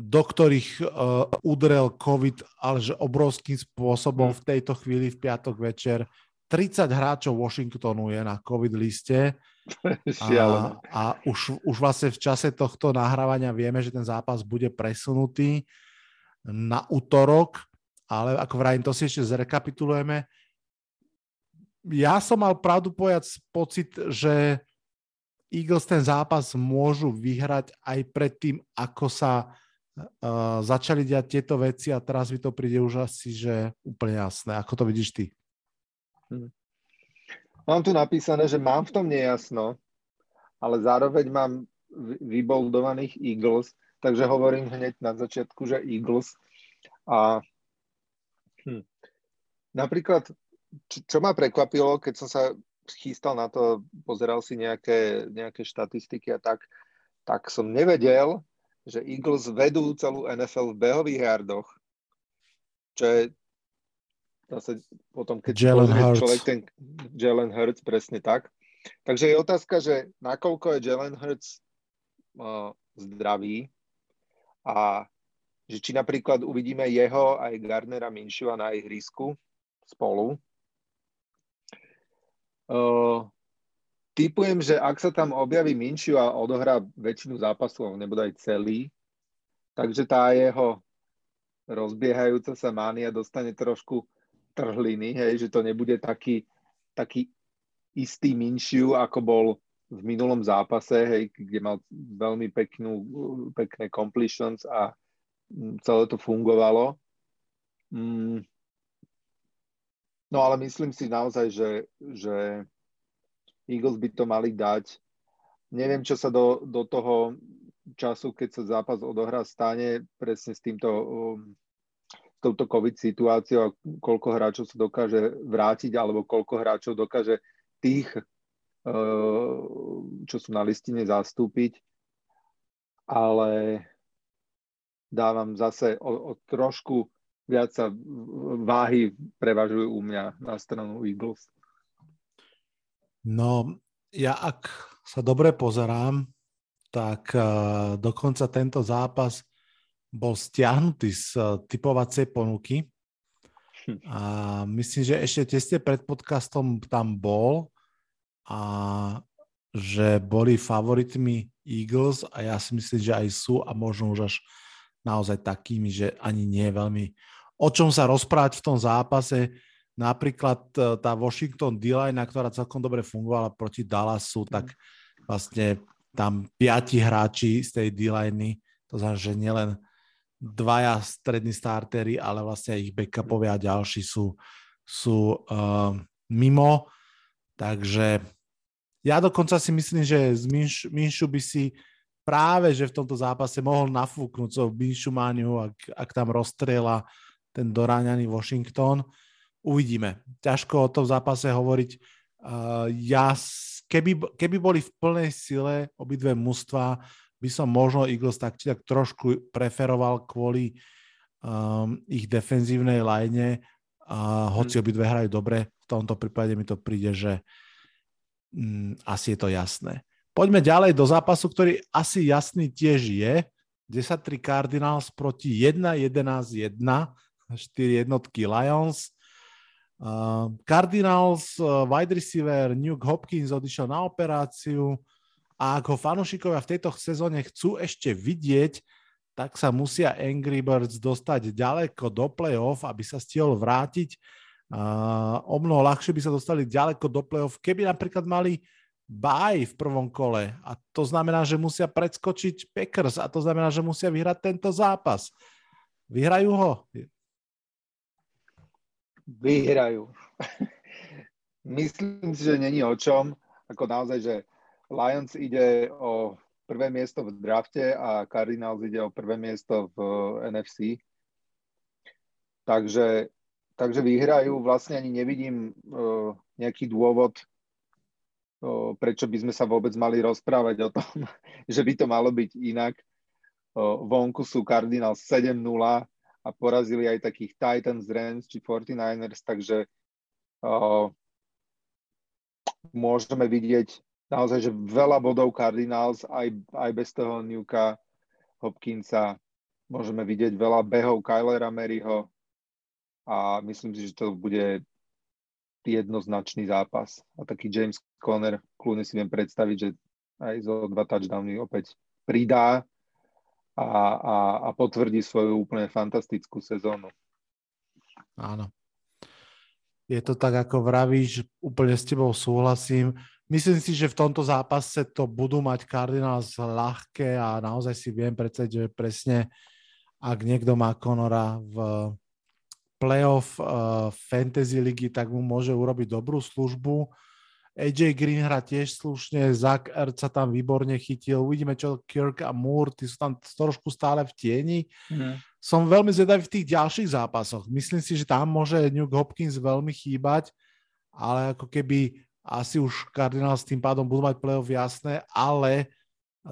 do ktorých uh, udrel COVID, ale že obrovským spôsobom v tejto chvíli v piatok večer. 30 hráčov Washingtonu je na COVID liste a, a už, už vlastne v čase tohto nahrávania vieme, že ten zápas bude presunutý na útorok, ale ako vrajím, to si ešte zrekapitulujeme. Ja som mal pravdu povedať pocit, že Eagles ten zápas môžu vyhrať aj predtým, ako sa začali diať tieto veci a teraz mi to príde už asi, že úplne jasné. Ako to vidíš ty? Hm. Mám tu napísané, že mám v tom nejasno, ale zároveň mám vyboldovaných Eagles, takže hovorím hneď na začiatku, že Eagles. A hm, napríklad, čo, čo ma prekvapilo, keď som sa chystal na to, pozeral si nejaké, nejaké štatistiky a tak, tak som nevedel, že Eagles vedú celú NFL v behových yardoch, čo je zase potom, keď Jalen Hurts. človek ten Jalen Hurts, presne tak. Takže je otázka, že nakoľko je Jalen Hurts uh, zdravý a že či napríklad uvidíme jeho aj Gardnera Minshua na ihrisku spolu. Uh, typujem, že ak sa tam objaví Minshew a odohrá väčšinu zápasov, nebude aj celý, takže tá jeho rozbiehajúca sa mánia dostane trošku trhliny, hej, že to nebude taký, taký istý Minšiu, ako bol v minulom zápase, hej, kde mal veľmi peknú, pekné completions a mm, celé to fungovalo. Mm. No ale myslím si naozaj, že, že Eagles by to mali dať. Neviem, čo sa do, do toho času, keď sa zápas odohrá, stane presne s týmto um, touto COVID situáciou a koľko hráčov sa dokáže vrátiť alebo koľko hráčov dokáže tých, eh, čo sú na listine zastúpiť. Ale dávam zase o, o trošku viac sa váhy prevažujú u mňa na stranu Eagles. No, ja ak sa dobre pozerám, tak uh, dokonca tento zápas bol stiahnutý z eh, typovacej ponuky. Hm. A myslím, že ešte tesne pred podcastom tam bol a že boli favoritmi Eagles a ja si myslím, že aj sú a možno už až naozaj takými, že ani nie veľmi o čom sa rozprávať v tom zápase. Napríklad e, tá Washington D-line, ktorá celkom dobre fungovala proti Dallasu, tak vlastne tam piati hráči z tej D-line, to znamená, že nielen dvaja strední startery, ale vlastne ich backupovia a ďalší sú, sú uh, mimo. Takže ja dokonca si myslím, že z Minš, Minšu by si práve, že v tomto zápase mohol nafúknúť svoj Minšu Mániu, ak, ak tam rozstrela ten doráňaný Washington. Uvidíme. Ťažko o tom zápase hovoriť. Uh, ja, keby, keby boli v plnej sile obidve mužstva, by som možno Eagles tak, tak trošku preferoval kvôli um, ich defenzívnej line. Uh, hoci mhm. obidve hrajú dobre, v tomto prípade mi to príde, že mm, asi je to jasné. Poďme ďalej do zápasu, ktorý asi jasný tiež je. 10-3 Cardinals proti 1-11-1, 4 jednotky Lions. Uh, Cardinals, uh, wide receiver Nuke Hopkins odišiel na operáciu a ak ho fanúšikovia v tejto sezóne chcú ešte vidieť, tak sa musia Angry Birds dostať ďaleko do playoff, aby sa stihol vrátiť Uh, o mnoho ľahšie by sa dostali ďaleko do play-off, keby napríklad mali baj v prvom kole. A to znamená, že musia predskočiť Packers a to znamená, že musia vyhrať tento zápas. Vyhrajú ho? Vyhrajú. Myslím si, že není o čom. Ako naozaj, že Lions ide o prvé miesto v drafte a Cardinals ide o prvé miesto v NFC. Takže takže vyhrajú. Vlastne ani nevidím uh, nejaký dôvod, uh, prečo by sme sa vôbec mali rozprávať o tom, že by to malo byť inak. Uh, vonku sú Cardinals 7-0 a porazili aj takých Titans, Rams či 49ers, takže uh, môžeme vidieť naozaj, že veľa bodov Cardinals aj, aj bez toho Newka Hopkinsa. Môžeme vidieť veľa behov Kylera Maryho, a myslím si, že to bude jednoznačný zápas. A taký James Conner, kľudne si viem predstaviť, že aj zo dva touchdowny opäť pridá a, a, a potvrdí svoju úplne fantastickú sezónu. Áno. Je to tak, ako vravíš, úplne s tebou súhlasím. Myslím si, že v tomto zápase to budú mať Cardinals ľahké a naozaj si viem predstaviť, že presne ak niekto má Conora v playoff uh, Fantasy ligy, tak mu môže urobiť dobrú službu. AJ Green hrá tiež slušne, Zach Ertz sa tam výborne chytil, uvidíme čo Kirk a Moore, tí sú tam trošku stále v tieni. Mm. Som veľmi zvedavý v tých ďalších zápasoch. Myslím si, že tam môže Nuke Hopkins veľmi chýbať, ale ako keby asi už Cardinals tým pádom budú mať playoff jasné, ale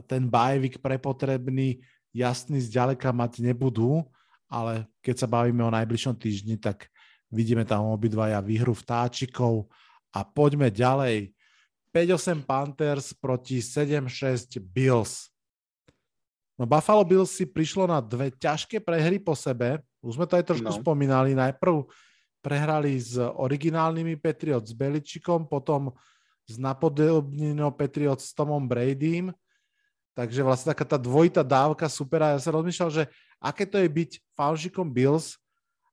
ten bajvik prepotrebný jasný zďaleka mať nebudú ale keď sa bavíme o najbližšom týždni, tak vidíme tam obidvaja výhru vtáčikov a poďme ďalej. 5-8 Panthers proti 7-6 Bills. No Buffalo Bills si prišlo na dve ťažké prehry po sebe. Už sme to aj trošku no. spomínali. Najprv prehrali s originálnymi Patriots s Beličikom, potom s napodobnenou Patriots s Tomom Bradym. Takže vlastne taká tá dvojitá dávka super. A ja sa rozmýšľal, že aké to je byť fanšikom Bills,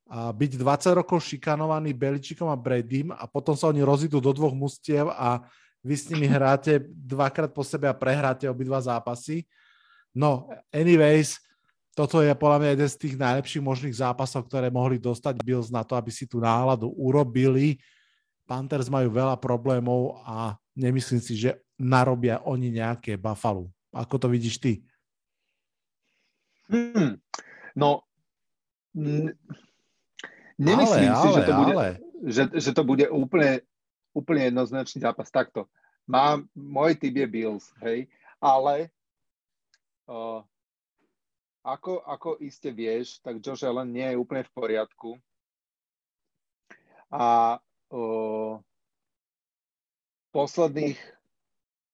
a byť 20 rokov šikanovaný Beličikom a Bradym a potom sa oni rozídu do dvoch mustiev a vy s nimi hráte dvakrát po sebe a prehráte obidva zápasy. No, anyways, toto je podľa mňa jeden z tých najlepších možných zápasov, ktoré mohli dostať Bills na to, aby si tú náladu urobili. Panthers majú veľa problémov a nemyslím si, že narobia oni nejaké Buffalo. Ako to vidíš ty? Hmm. No, nemyslím ale, si, ale, že, to bude, ale. Že, že to bude úplne, úplne jednoznačný zápas. Takto. Mám, môj typ je Bills, hej, ale uh, ako, ako iste vieš, tak Josh Allen nie je úplne v poriadku. A uh, posledných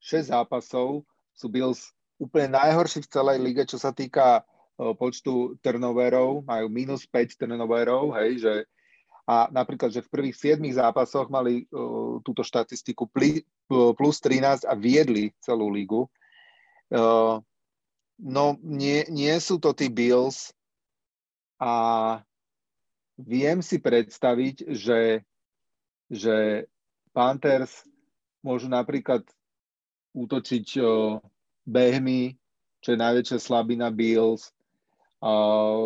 6 zápasov sú Bills úplne najhorší v celej lige, čo sa týka počtu turnoverov, majú minus 5 turnoverov, hej, že a napríklad, že v prvých 7 zápasoch mali uh, túto štatistiku pli, plus 13 a viedli celú ligu. Uh, no, nie, nie sú to tí Bills a viem si predstaviť, že, že Panthers môžu napríklad útočiť uh, behmi, čo je najväčšia slabina Bills.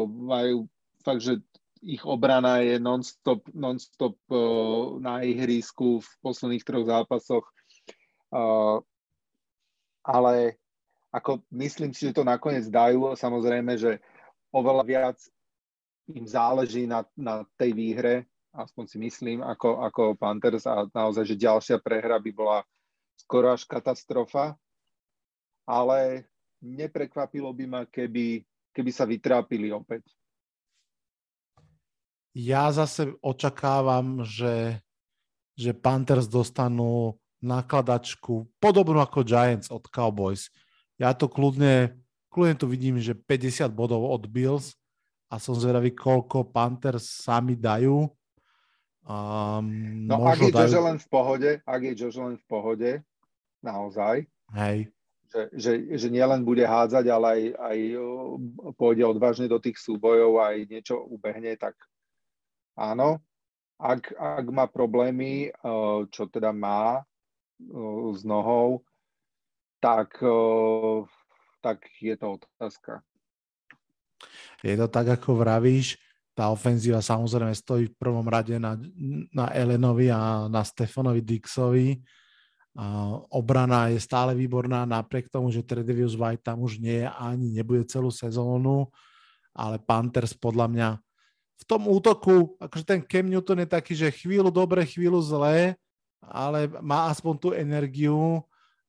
Majú fakt, že ich obrana je non-stop, non-stop uh, na ihrisku v posledných troch zápasoch. Ale ako myslím si, že to nakoniec dajú. Samozrejme, že oveľa viac im záleží na, na tej výhre, aspoň si myslím, ako, ako Panthers a naozaj, že ďalšia prehra by bola skoro až katastrofa. Ale neprekvapilo by ma, keby, keby sa vytrápili opäť. Ja zase očakávam, že, že Panthers dostanú nakladačku podobnú ako Giants od Cowboys. Ja to kľudne, kľudne tu vidím, že 50 bodov od Bills a som zvedavý, koľko Panthers sami dajú. Um, no ak je dajú... len v pohode, ak je Jože len v pohode, naozaj, Hej. Že, že, že nielen bude hádzať, ale aj, aj pôjde odvážne do tých súbojov a aj niečo ubehne, tak áno, ak, ak má problémy, eh, čo teda má eh, s nohou, tak, tak je to otázka. Je to tak, ako vravíš, tá ofenzíva samozrejme stojí v prvom rade na, na Elenovi a na Stefanovi Dixovi. Obrana je stále výborná, napriek tomu, že Tredevius White tam už nie je ani nebude celú sezónu, ale Panthers podľa mňa v tom útoku, akože ten Cam Newton je taký, že chvíľu dobre, chvíľu zlé, ale má aspoň tú energiu.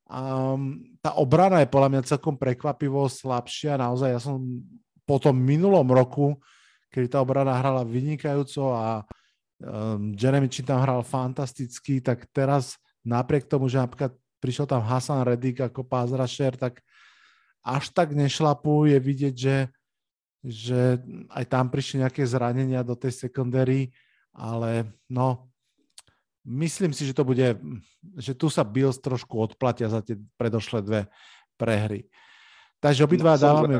Um, tá obrana je podľa mňa celkom prekvapivo slabšia. Naozaj ja som po tom minulom roku, keď tá obrana hrala vynikajúco a um, Jeremy Chin tam hral fantasticky, tak teraz napriek tomu, že napríklad prišiel tam Hasan Reddick ako rusher, tak až tak nešlapú je vidieť, že že aj tam prišli nejaké zranenia do tej secondary, ale no, myslím si, že to bude, že tu sa Bills trošku odplatia za tie predošlé dve prehry. Takže obidva no, dávame,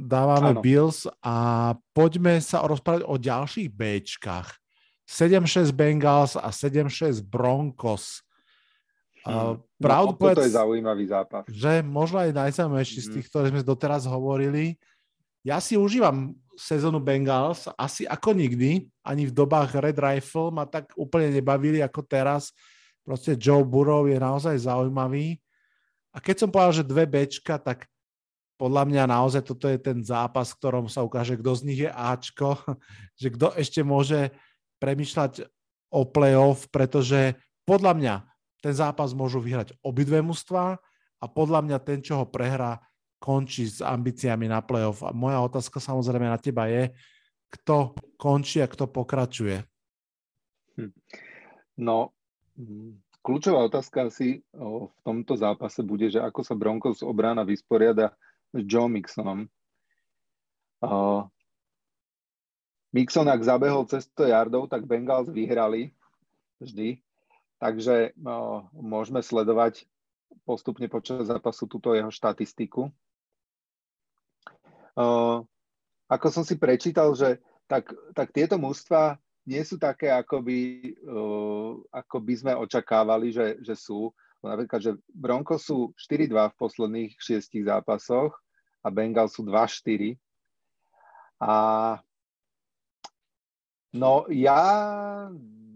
dávame Bills a poďme sa rozprávať o ďalších Bčkách. 7-6 Bengals a 7-6 Broncos. Hmm. Pravdu no, povedz, to je zaujímavý zápas. Že možno aj najzaujímavejší hmm. z tých, ktoré sme doteraz hovorili ja si užívam sezónu Bengals asi ako nikdy, ani v dobách Red Rifle ma tak úplne nebavili ako teraz. Proste Joe Burrow je naozaj zaujímavý. A keď som povedal, že dve Bčka, tak podľa mňa naozaj toto je ten zápas, v ktorom sa ukáže, kto z nich je Ačko, že kto ešte môže premyšľať o playoff, pretože podľa mňa ten zápas môžu vyhrať obidve mužstva a podľa mňa ten, čo ho prehrá, končí s ambíciami na playoff. A moja otázka samozrejme na teba je, kto končí a kto pokračuje? Hm. No, hm, kľúčová otázka asi v tomto zápase bude, že ako sa Broncos obrana vysporiada s Joe Mixonom. Mixon, ak zabehol cez 100 yardov, tak Bengals vyhrali vždy. Takže môžeme sledovať postupne počas zápasu túto jeho štatistiku. Ako som si prečítal, že tak, tak tieto mužstva nie sú také, ako by, ako by sme očakávali, že, že sú. Napríklad, že Bronco sú 4-2 v posledných šiestich zápasoch a Bengal sú 2-4. A no ja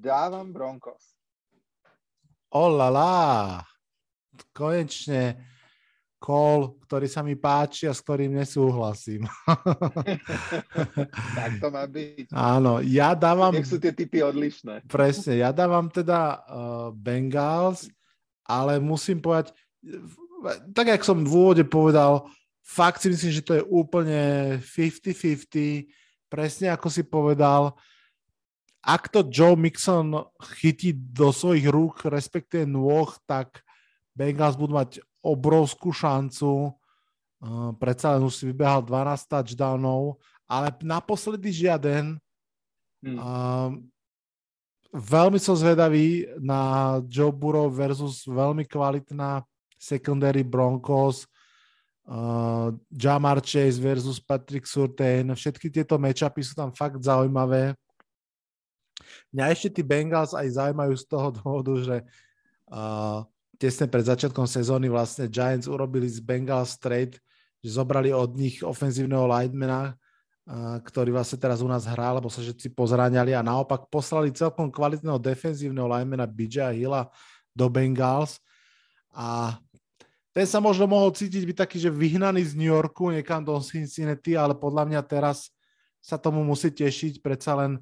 dávam Broncos. Olala, konečne call, ktorý sa mi páči a s ktorým nesúhlasím. tak to má byť. Áno, ja dávam... Nech sú tie typy odlišné. Presne, ja dávam teda uh, Bengals, ale musím povedať, tak jak som v úvode povedal, fakt si myslím, že to je úplne 50-50, presne ako si povedal, ak to Joe Mixon chytí do svojich rúk, respektíve nôh, tak Bengals budú mať obrovskú šancu. Uh, predsa len už si vybehal 12 touchdownov, ale naposledy žiaden. Hmm. Uh, veľmi som zvedavý na Joe Burrow versus veľmi kvalitná secondary Broncos. uh, Jamar Chase versus Patrick Surtain, všetky tieto matchupy sú tam fakt zaujímavé. Mňa ešte tí Bengals aj zaujímajú z toho dôvodu, že uh, tesne pred začiatkom sezóny vlastne Giants urobili z Bengals trade, že zobrali od nich ofenzívneho linemana, ktorý vlastne teraz u nás hrá, lebo sa všetci pozráňali a naopak poslali celkom kvalitného defenzívneho linemana BJ Hilla do Bengals. A ten sa možno mohol cítiť byť taký, že vyhnaný z New Yorku niekam do Cincinnati, ale podľa mňa teraz sa tomu musí tešiť, predsa len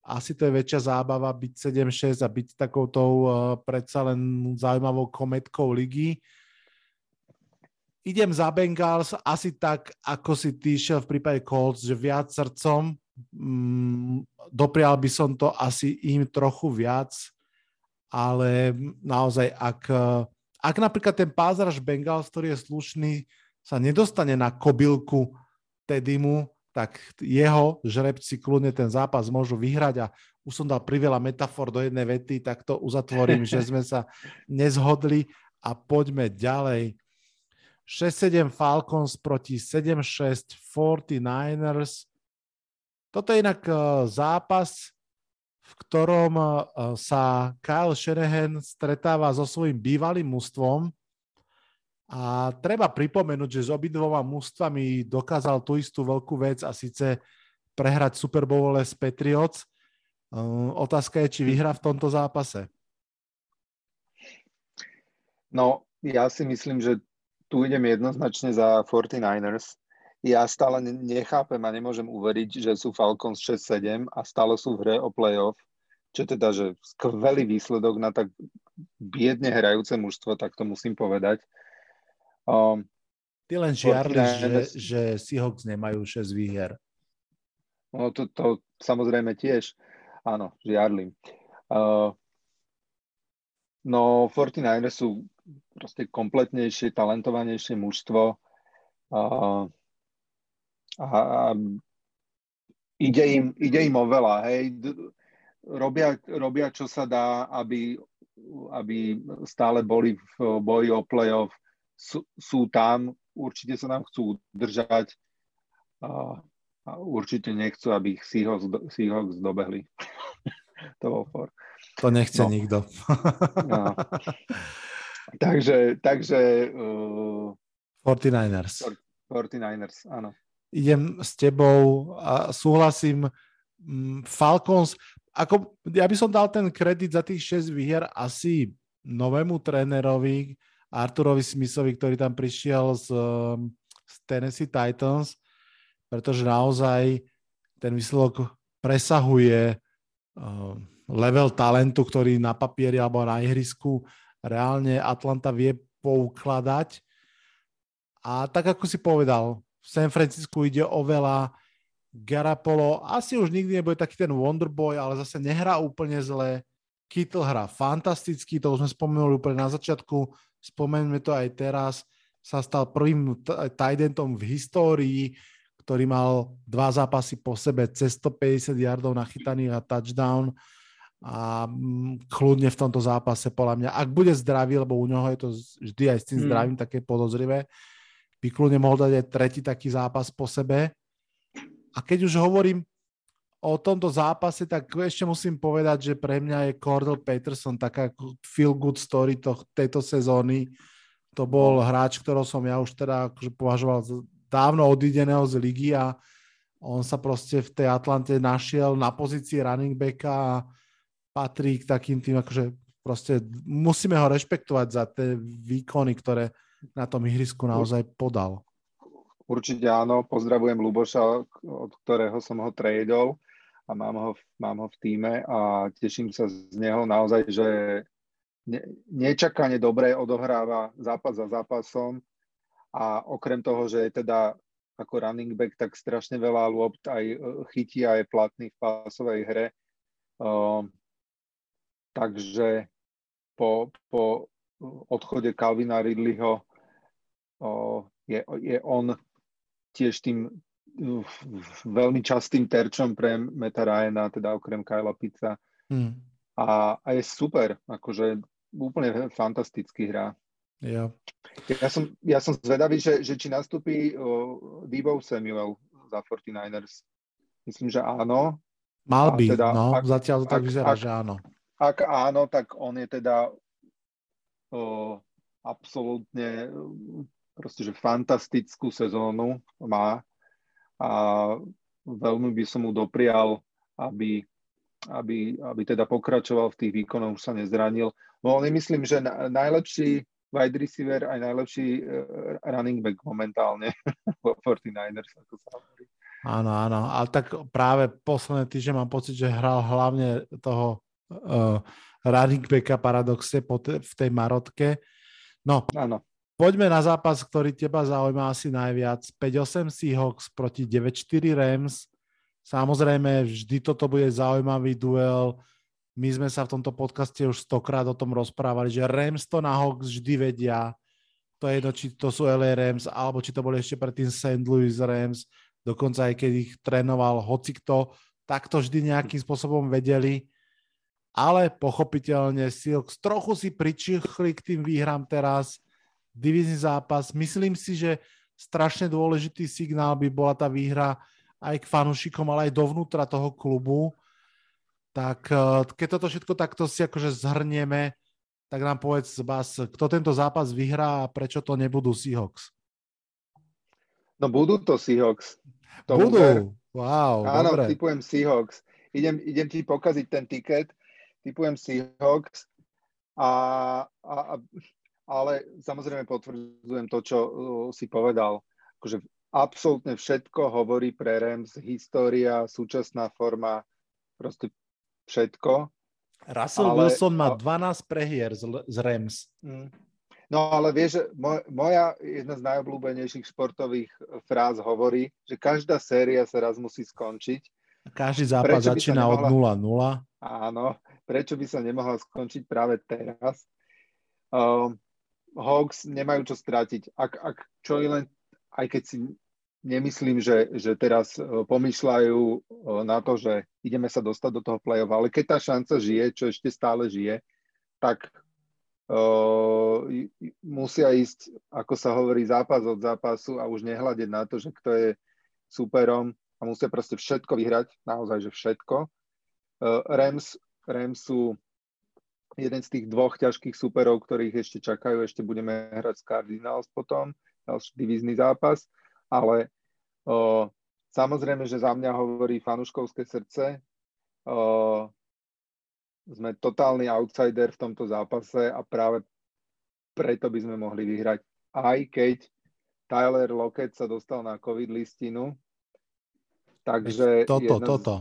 asi to je väčšia zábava byť 7-6 a byť takoutou uh, predsa len zaujímavou kometkou ligy. Idem za Bengals asi tak, ako si ty v prípade Colts, že viac srdcom. Mm, doprial by som to asi im trochu viac, ale naozaj, ak, ak napríklad ten pázraž Bengals, ktorý je slušný, sa nedostane na kobylku Tedimu, tak jeho žrebci kľudne ten zápas môžu vyhrať a už som dal priveľa metafor do jednej vety, tak to uzatvorím, že sme sa nezhodli a poďme ďalej. 6-7 Falcons proti 7-6 49ers. Toto je inak e, zápas, v ktorom e, sa Kyle Shanahan stretáva so svojím bývalým mužstvom, a treba pripomenúť, že s obidvoma mústvami dokázal tú istú veľkú vec a síce prehrať Super Bowl s Patriots. Uh, otázka je, či vyhrá v tomto zápase. No, ja si myslím, že tu idem jednoznačne za 49ers. Ja stále nechápem a nemôžem uveriť, že sú Falcons 6-7 a stále sú v hre o playoff. Čo teda, že skvelý výsledok na tak biedne hrajúce mužstvo, tak to musím povedať. Um, Ty len žiarliš, že, že Seahawks nemajú 6 výher. No to, to samozrejme tiež. Áno, žiarlim. Uh, no 49ers sú proste kompletnejšie, talentovanejšie mužstvo. Uh, a, a ide, im, ide im o veľa. Hej. Robia, robia, čo sa dá, aby, aby stále boli v boji o playoff sú, sú tam, určite sa nám chcú držať a, a určite nechcú, aby ich Seahawks, Seahawks dobehli. to bol for. To nechce no. nikto. no. Takže, takže uh, 49ers. 49ers, áno. Idem s tebou a súhlasím. Mm, Falcons, ako, ja by som dal ten kredit za tých 6 výher asi novému trénerovi, Arturovi Smithovi, ktorý tam prišiel z, um, z Tennessee Titans, pretože naozaj ten výsledok presahuje um, level talentu, ktorý na papieri alebo na ihrisku reálne Atlanta vie poukladať. A tak ako si povedal, v San Francisco ide o veľa, Garapolo asi už nikdy nebude taký ten Wonderboy, ale zase nehrá úplne zle. Kittle hrá fantasticky, to už sme spomenuli úplne na začiatku spomeňme to aj teraz, sa stal prvým tajdentom v histórii, ktorý mal dva zápasy po sebe cez 150 yardov nachytaných a touchdown a mm, kľudne v tomto zápase, podľa mňa, ak bude zdravý, lebo u neho je to vždy aj s tým hmm. zdravím také podozrivé, by kľudne mohol dať aj tretí taký zápas po sebe. A keď už hovorím o tomto zápase, tak ešte musím povedať, že pre mňa je Cordell Peterson taká feel good story to, tejto sezóny. To bol hráč, ktorého som ja už teda akože považoval za dávno odideného z ligy a on sa proste v tej Atlante našiel na pozícii running backa a patrí k takým tým, akože proste musíme ho rešpektovať za tie výkony, ktoré na tom ihrisku naozaj podal. Určite áno, pozdravujem Luboša, od ktorého som ho tradeol a mám ho, mám ho v týme a teším sa z neho naozaj, že ne, nečakane dobre odohráva zápas za zápasom a okrem toho, že je teda ako running back, tak strašne veľa lopt aj e, chytí a je platný v pásovej hre. Uh, takže po, po odchode Calvina Ridleyho uh, je, je on tiež tým veľmi častým terčom pre Meta Ryana, teda okrem Kyla Pizza. Hmm. A, a je super, akože úplne fantastický hra. Jo. Ja som, ja som zvedavý, že, že či nastúpi uh, Debo Samuel za 49ers. Myslím, že áno. Mal by, teda, no, ak, zatiaľ to tak ak, vyzerá, ak, že áno. Ak áno, tak on je teda uh, absolútne proste, že fantastickú sezónu má a veľmi by som mu doprial, aby, aby, aby teda pokračoval v tých výkonoch, už sa nezranil. No nemyslím, že najlepší wide receiver aj najlepší uh, running back momentálne vo 49ers, ako sa hovorí. Áno, áno, ale tak práve posledné týždne mám pocit, že hral hlavne toho uh, running backa paradoxne po te, v tej marotke. No, áno. Poďme na zápas, ktorý teba zaujíma asi najviac. 5-8 Seahawks proti 9-4 Rams. Samozrejme, vždy toto bude zaujímavý duel my sme sa v tomto podcaste už stokrát o tom rozprávali, že Rams to na Hawks vždy vedia. To je jedno, či to sú LA Rams, alebo či to boli ešte predtým St. Louis Rams, dokonca aj keď ich trénoval hocikto, tak to vždy nejakým spôsobom vedeli. Ale pochopiteľne Silks trochu si pričichli k tým výhram teraz. Divizný zápas. Myslím si, že strašne dôležitý signál by bola tá výhra aj k fanúšikom, ale aj dovnútra toho klubu tak eh, keď toto všetko takto si akože zhrnieme, tak nám povedz, Bas, kto tento zápas vyhrá a prečo to nebudú Seahawks? No budú to Seahawks. To budú? Ver. Wow, Áno, dobre. typujem Seahawks. Idem, idem ti pokaziť ten tiket, typujem Seahawks, a, a, a, ale samozrejme potvrdzujem to, čo uh, si povedal. Akože absolútne všetko hovorí pre Rams, história, súčasná forma, proste všetko. Russell ale, Wilson má 12 prehier z, z Rams. Mm. No ale vieš, moj, moja jedna z najobľúbenejších športových fráz hovorí, že každá séria sa raz musí skončiť. Každý zápas začína od 0-0. Áno, prečo by sa nemohla skončiť práve teraz? Um, Hawks nemajú čo strátiť. Ak, ak čo len, aj keď si nemyslím, že, že teraz e, pomýšľajú e, na to, že ideme sa dostať do toho play-off, ale keď tá šanca žije, čo ešte stále žije, tak uh, musia ísť, ako sa hovorí, zápas od zápasu a už nehľadiť na to, že kto je superom a musia proste všetko vyhrať, naozaj, že všetko. Uh, Rams, Rams sú jeden z tých dvoch ťažkých superov, ktorých ešte čakajú, ešte budeme hrať s Cardinals potom, ďalší divízny zápas ale o, samozrejme, že za mňa hovorí fanuškovské srdce. O, sme totálny outsider v tomto zápase a práve preto by sme mohli vyhrať. Aj keď Tyler Lockett sa dostal na COVID listinu, takže toto, toto.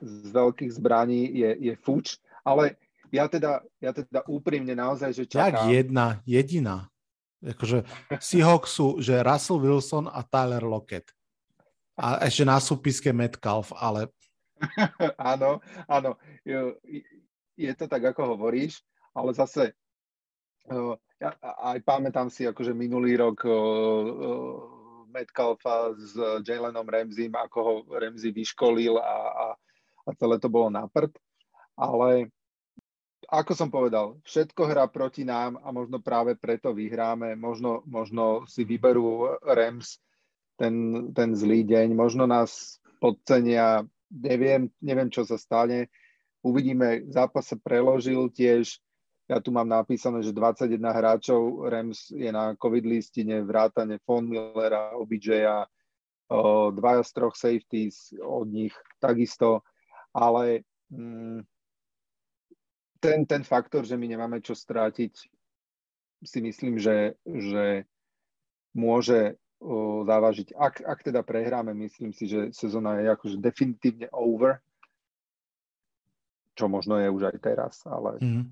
Z, z veľkých zbraní je, je fuč, ale ja teda, ja teda úprimne naozaj, že čakám... Jak jedna, jediná. Akože Seahawks sú, že Russell Wilson a Tyler Lockett. A ešte na súpiske Metcalf, ale... áno, áno. Je to tak, ako hovoríš, ale zase ja aj pamätám si akože minulý rok Metcalfa s Jalenom Ramsey, ako ho Ramsey vyškolil a, a, a celé to bolo na prd. Ale ako som povedal, všetko hrá proti nám a možno práve preto vyhráme. Možno, možno si vyberú Rams ten, ten zlý deň, možno nás podcenia, neviem, neviem, čo sa stane. Uvidíme, zápas sa preložil tiež, ja tu mám napísané, že 21 hráčov Rams je na COVID listine, vrátane Von Millera, OBJ-a, dvaja z troch safeties od nich takisto, ale mm, ten, ten faktor, že my nemáme čo strátiť, si myslím, že, že môže závažiť. Ak, ak teda prehráme, myslím si, že sezóna je akože definitívne over, čo možno je už aj teraz, ale... Mm.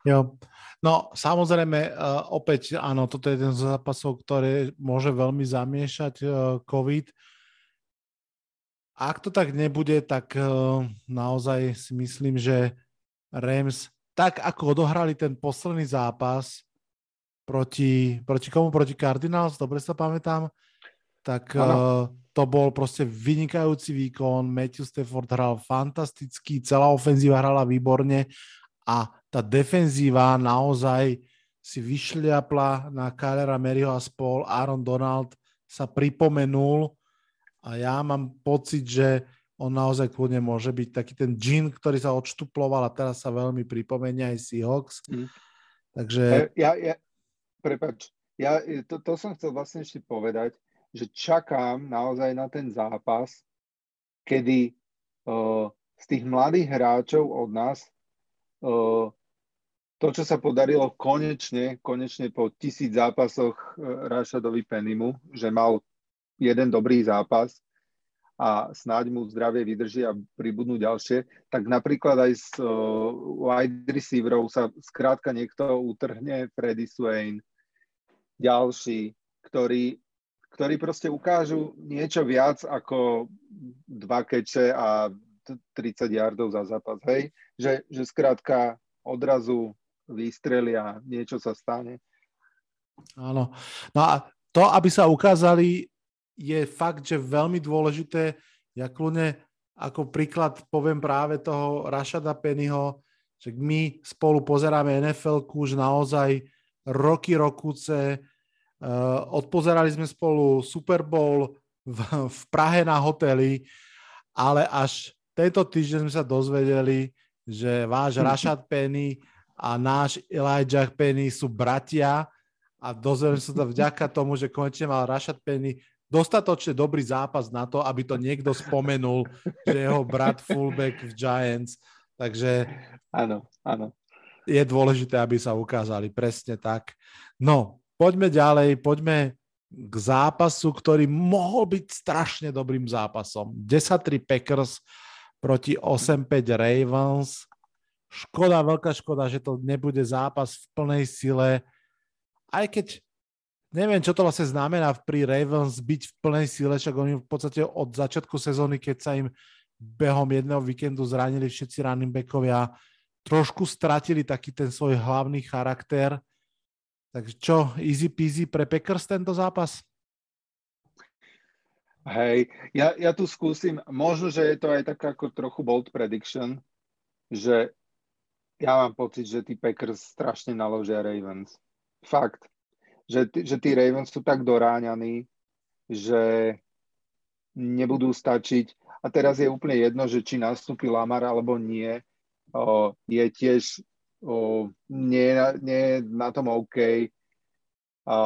Jo. No, samozrejme, uh, opäť, áno, toto je jeden z zápasov, ktorý môže veľmi zamiešať uh, COVID. Ak to tak nebude, tak uh, naozaj si myslím, že Rams, tak ako odohrali ten posledný zápas proti, proti komu? Proti Cardinals, dobre sa pamätám, tak uh, to bol proste vynikajúci výkon. Matthew Stafford hral fantasticky, celá ofenzíva hrala výborne a tá defenzíva naozaj si vyšliapla na Kylera Maryho a spol, Aaron Donald sa pripomenul a ja mám pocit, že on naozaj kľudne môže byť taký ten džin, ktorý sa odštuploval a teraz sa veľmi pripomenia aj Seahawks. Mm. Takže... Ja, ja, prepač, ja to, to som chcel vlastne ešte povedať, že čakám naozaj na ten zápas, kedy uh, z tých mladých hráčov od nás uh, to, čo sa podarilo konečne, konečne po tisíc zápasoch uh, Rašadovi Penimu, že mal jeden dobrý zápas a snáď mu zdravie vydrží a pribudnú ďalšie, tak napríklad aj z uh, wide receiverov sa skrátka niekto utrhne, Freddy Swain, ďalší, ktorí, ktorí proste ukážu niečo viac ako dva keče a 30 yardov za zápas, hej? Že, že skrátka odrazu vystrelia, niečo sa stane. Áno. No a to, aby sa ukázali, je fakt, že veľmi dôležité. Ja kľudne ako príklad poviem práve toho Rašada Pennyho, že my spolu pozeráme NFL už naozaj roky, rokuce. Uh, odpozerali sme spolu Super Bowl v, v Prahe na hoteli, ale až tento týždeň sme sa dozvedeli, že váš Rashad Penny a náš Elijah Penny sú bratia a dozvedeli sa to vďaka tomu, že konečne mal Rashad Penny dostatočne dobrý zápas na to, aby to niekto spomenul, že jeho brat fullback v Giants. Takže áno, áno. je dôležité, aby sa ukázali presne tak. No, poďme ďalej, poďme k zápasu, ktorý mohol byť strašne dobrým zápasom. 10-3 Packers proti 8-5 Ravens. Škoda, veľká škoda, že to nebude zápas v plnej sile. Aj keď neviem, čo to vlastne znamená pri Ravens byť v plnej sile, však oni v podstate od začiatku sezóny, keď sa im behom jedného víkendu zranili všetci running backovia, trošku stratili taký ten svoj hlavný charakter Takže čo, easy peasy pre Packers tento zápas? Hej, ja, ja tu skúsim, možno, že je to aj taká ako trochu bold prediction, že ja mám pocit, že tí Packers strašne naložia Ravens. Fakt. Že, že tí Ravens sú tak doráňaní, že nebudú stačiť. A teraz je úplne jedno, že či nastúpi Lamar alebo nie. O, je tiež o, nie, nie na tom OK. A,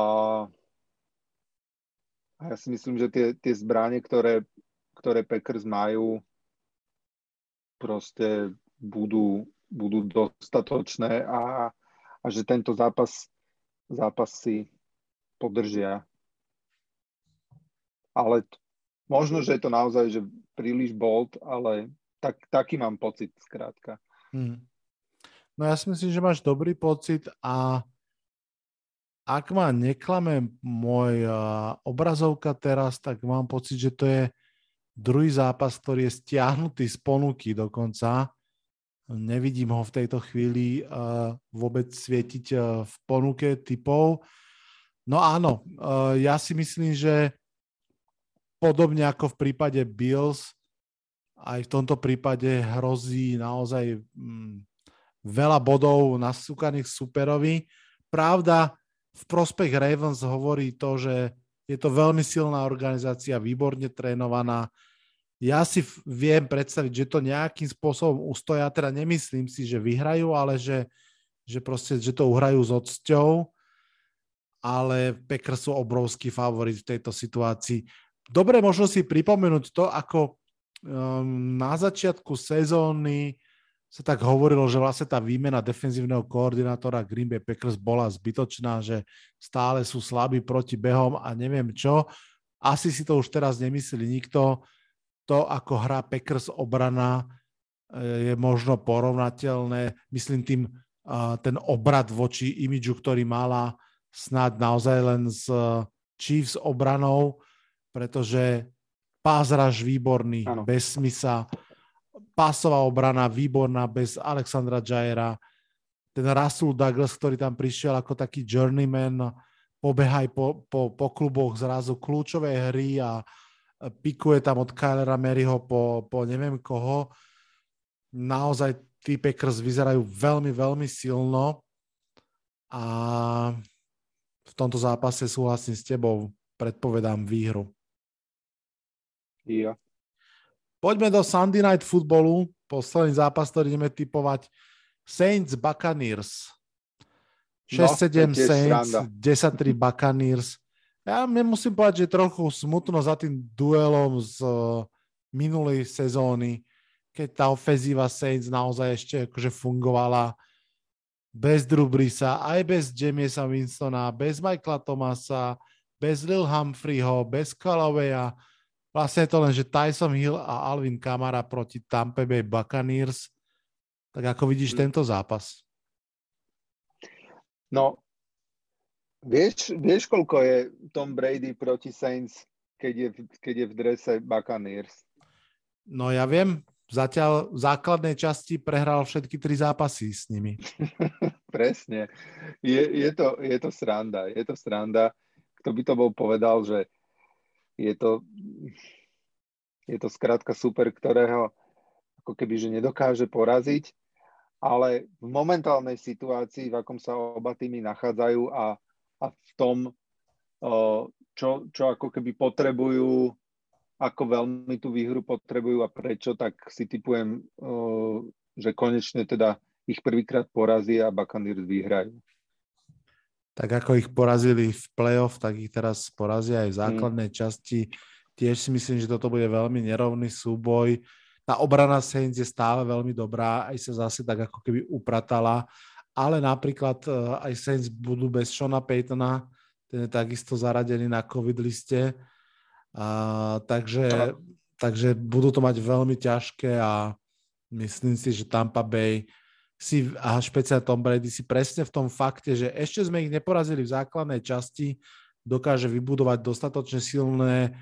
a ja si myslím, že tie, tie zbranie, ktoré, ktoré Packers majú, proste budú, budú dostatočné a, a že tento zápas, zápas si podržia. Ale t- možno, že je to naozaj že príliš bold, ale tak, taký mám pocit skrátka. Hmm. No ja si myslím, že máš dobrý pocit a ak ma neklame môj obrazovka teraz, tak mám pocit, že to je druhý zápas, ktorý je stiahnutý z ponuky dokonca. Nevidím ho v tejto chvíli vôbec svietiť v ponuke typov. No áno, ja si myslím, že podobne ako v prípade Bills, aj v tomto prípade hrozí naozaj mm, veľa bodov nasúkaných superovi. Pravda, v prospech Ravens hovorí to, že je to veľmi silná organizácia, výborne trénovaná. Ja si viem predstaviť, že to nejakým spôsobom ustoja, teda nemyslím si, že vyhrajú, ale že, že proste, že to uhrajú s odsťou, ale Packers sú obrovský favorit v tejto situácii. Dobre, možno si pripomenúť to, ako um, na začiatku sezóny sa tak hovorilo, že vlastne tá výmena defenzívneho koordinátora Green Bay Packers bola zbytočná, že stále sú slabí proti behom a neviem čo. Asi si to už teraz nemyslí nikto. To, ako hrá Packers obrana, eh, je možno porovnateľné. Myslím tým eh, ten obrad voči imidžu, ktorý mala snad naozaj len s eh, Chiefs obranou, pretože pázraž výborný, ano. bez smysla pásová obrana výborná bez Alexandra Jajera, ten Russell Douglas, ktorý tam prišiel ako taký journeyman, pobehaj po, po, po kluboch zrazu kľúčové hry a pikuje tam od Kylera Maryho po, po neviem koho. Naozaj tí Packers vyzerajú veľmi, veľmi silno a v tomto zápase súhlasím s tebou, predpovedám výhru. Ja. Poďme do Sunday Night Footballu. Posledný zápas, ktorý ideme typovať. Saints Buccaneers. 6-7 No, Saints, sranda. 10-3 Buccaneers. Ja musím povedať, že trochu smutno za tým duelom z uh, minulej sezóny, keď tá ofenzíva Saints naozaj ešte akože fungovala bez Drew Breesa, aj bez Jamiesa Winstona, bez Michaela Thomasa, bez Lil Humphreyho, bez Callawaya. Vlastne je to len, že Tyson Hill a Alvin Kamara proti Tampa Bay Buccaneers. Tak ako vidíš Mm. tento zápas? No, vieš, vieš, koľko je Tom Brady proti Saints, keď je, keď je v drese Buccaneers? No ja viem, zatiaľ v základnej časti prehral všetky tri zápasy s nimi. Presne. Je, je, to, je to sranda. Je to sranda. Kto by to bol povedal, že je to, je to skrátka super, ktorého ako keby, že nedokáže poraziť, ale v momentálnej situácii, v akom sa oba týmy nachádzajú a, a v tom, čo, čo ako keby potrebujú, ako veľmi tú výhru potrebujú a prečo, tak si typujem, že konečne teda ich prvýkrát porazí a Buccaneers vyhrajú. Tak ako ich porazili v playoff, tak ich teraz porazia aj v základnej časti. Tiež si myslím, že toto bude veľmi nerovný súboj. Tá obrana Saints je stále veľmi dobrá, aj sa zase tak ako keby upratala, ale napríklad eh, aj Saints budú bez Shona Paytona, ten je takisto zaradený na COVID liste, a, takže, takže budú to mať veľmi ťažké a myslím si, že Tampa Bay si, a špeciálne Tom Brady si presne v tom fakte, že ešte sme ich neporazili v základnej časti, dokáže vybudovať dostatočne silné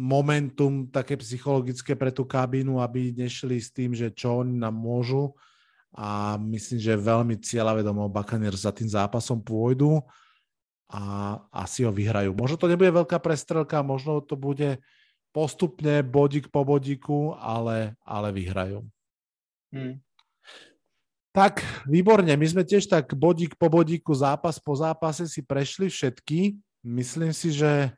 momentum také psychologické pre tú kabínu, aby nešli s tým, že čo oni nám môžu. A myslím, že veľmi cieľavedomo Buccaneers za tým zápasom pôjdu a asi ho vyhrajú. Možno to nebude veľká prestrelka, možno to bude postupne bodík po bodíku, ale, ale vyhrajú. Hmm. Tak, výborne. My sme tiež tak bodík po bodíku, zápas po zápase si prešli všetky. Myslím si, že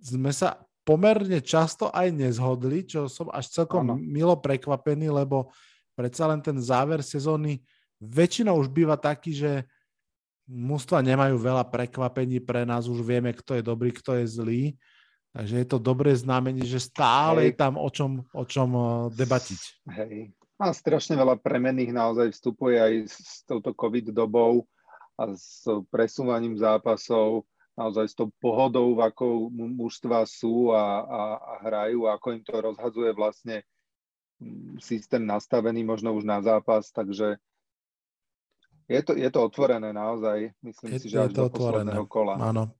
sme sa pomerne často aj nezhodli, čo som až celkom Áno. milo prekvapený, lebo predsa len ten záver sezóny väčšinou už býva taký, že mústva nemajú veľa prekvapení pre nás, už vieme, kto je dobrý, kto je zlý. Takže je to dobré znamenie, že stále Hej. je tam o čom, o čom debatiť. Hej. A strašne veľa premenných naozaj vstupuje aj s touto COVID dobou a s presúvaním zápasov, naozaj s tou pohodou, v akou mu- mužstva sú a, a, a hrajú, a ako im to rozhadzuje vlastne mm, systém nastavený možno už na zápas, takže je to, je to otvorené naozaj, myslím Je- si, že je to posledného kola. Áno.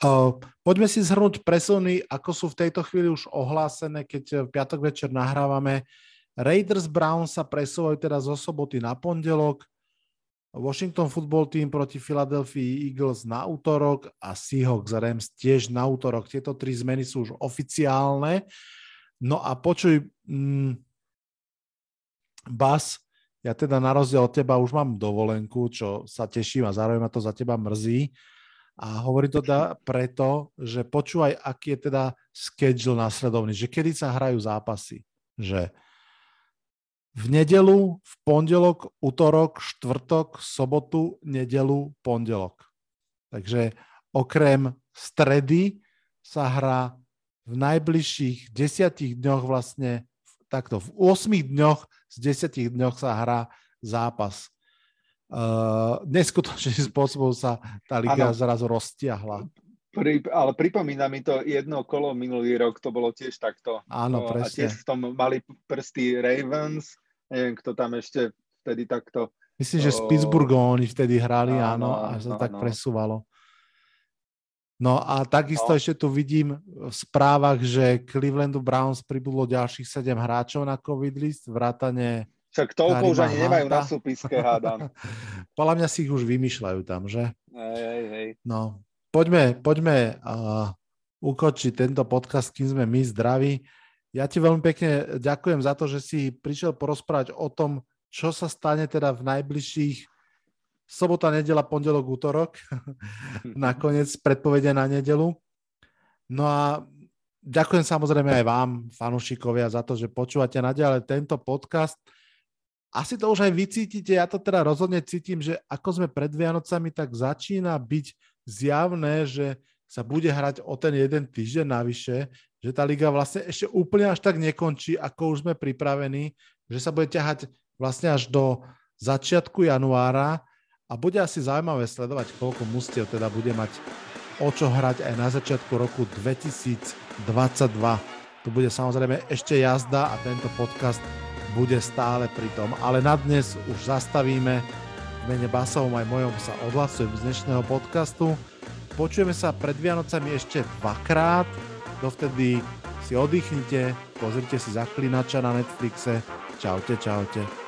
Uh, poďme si zhrnúť presuny, ako sú v tejto chvíli už ohlásené, keď v piatok večer nahrávame. Raiders Browns sa presúvajú teda zo soboty na pondelok, Washington Football Team proti Philadelphia Eagles na útorok a Seahawks Rams tiež na útorok. Tieto tri zmeny sú už oficiálne. No a počuj, mm, Bas, ja teda na rozdiel od teba už mám dovolenku, čo sa teším a zároveň ma to za teba mrzí. A hovorím to teda preto, že počúvaj, aký je teda schedule následovný, že kedy sa hrajú zápasy. Že v nedelu, v pondelok, útorok, štvrtok, sobotu, nedelu, pondelok. Takže okrem stredy sa hrá v najbližších desiatich dňoch vlastne, takto, v 8 dňoch z 10 dňoch sa hrá zápas. Uh, neskutočným spôsobom sa tá liga Áno. zrazu roztiahla. Pri, ale pripomína mi to jedno kolo minulý rok, to bolo tiež takto. Áno, O, A presne. tiež v tom mali prsty Ravens, neviem, kto tam ešte vtedy takto. Myslím, že s Pittsburghom oni vtedy hrali, áno, áno, a sa áno, tak presúvalo. No a takisto No. ešte tu vidím v správach, že Clevelandu Browns pribudlo ďalších 7 hráčov na COVID list, vrátane... Však toľko už ani nemajú na súpiske, hádam. Podľa mňa si ich už vymýšľajú tam, že? Hej, hej, hej. No, poďme, poďme uh, ukočiť tento podcast, kým sme my zdraví. Ja ti veľmi pekne ďakujem za to, že si prišiel porozprávať o tom, čo sa stane teda v najbližších sobota, nedela, pondelok, útorok. Nakoniec predpovedia na nedelu. No a ďakujem samozrejme aj vám, fanúšikovia, za to, že počúvate naďalej tento podcast. Asi to už aj vycítite, ja to teda rozhodne cítim, že ako sme pred Vianocami, tak začína byť zjavné, že sa bude hrať o ten jeden týždeň navyše, že tá liga vlastne ešte úplne až tak nekončí, ako už sme pripravení, že sa bude ťahať vlastne až do začiatku januára a bude asi zaujímavé sledovať, koľko mustiev teda bude mať o čo hrať aj na začiatku roku 2022. Tu bude samozrejme ešte jazda a tento podcast bude stále pri tom. Ale na dnes už zastavíme. V mene Basovom aj mojom sa odhlasujem z dnešného podcastu. Počujeme sa pred Vianocami ešte dvakrát. Dovtedy si oddychnite, pozrite si Zaklinača na Netflixe. Čaute, čaute.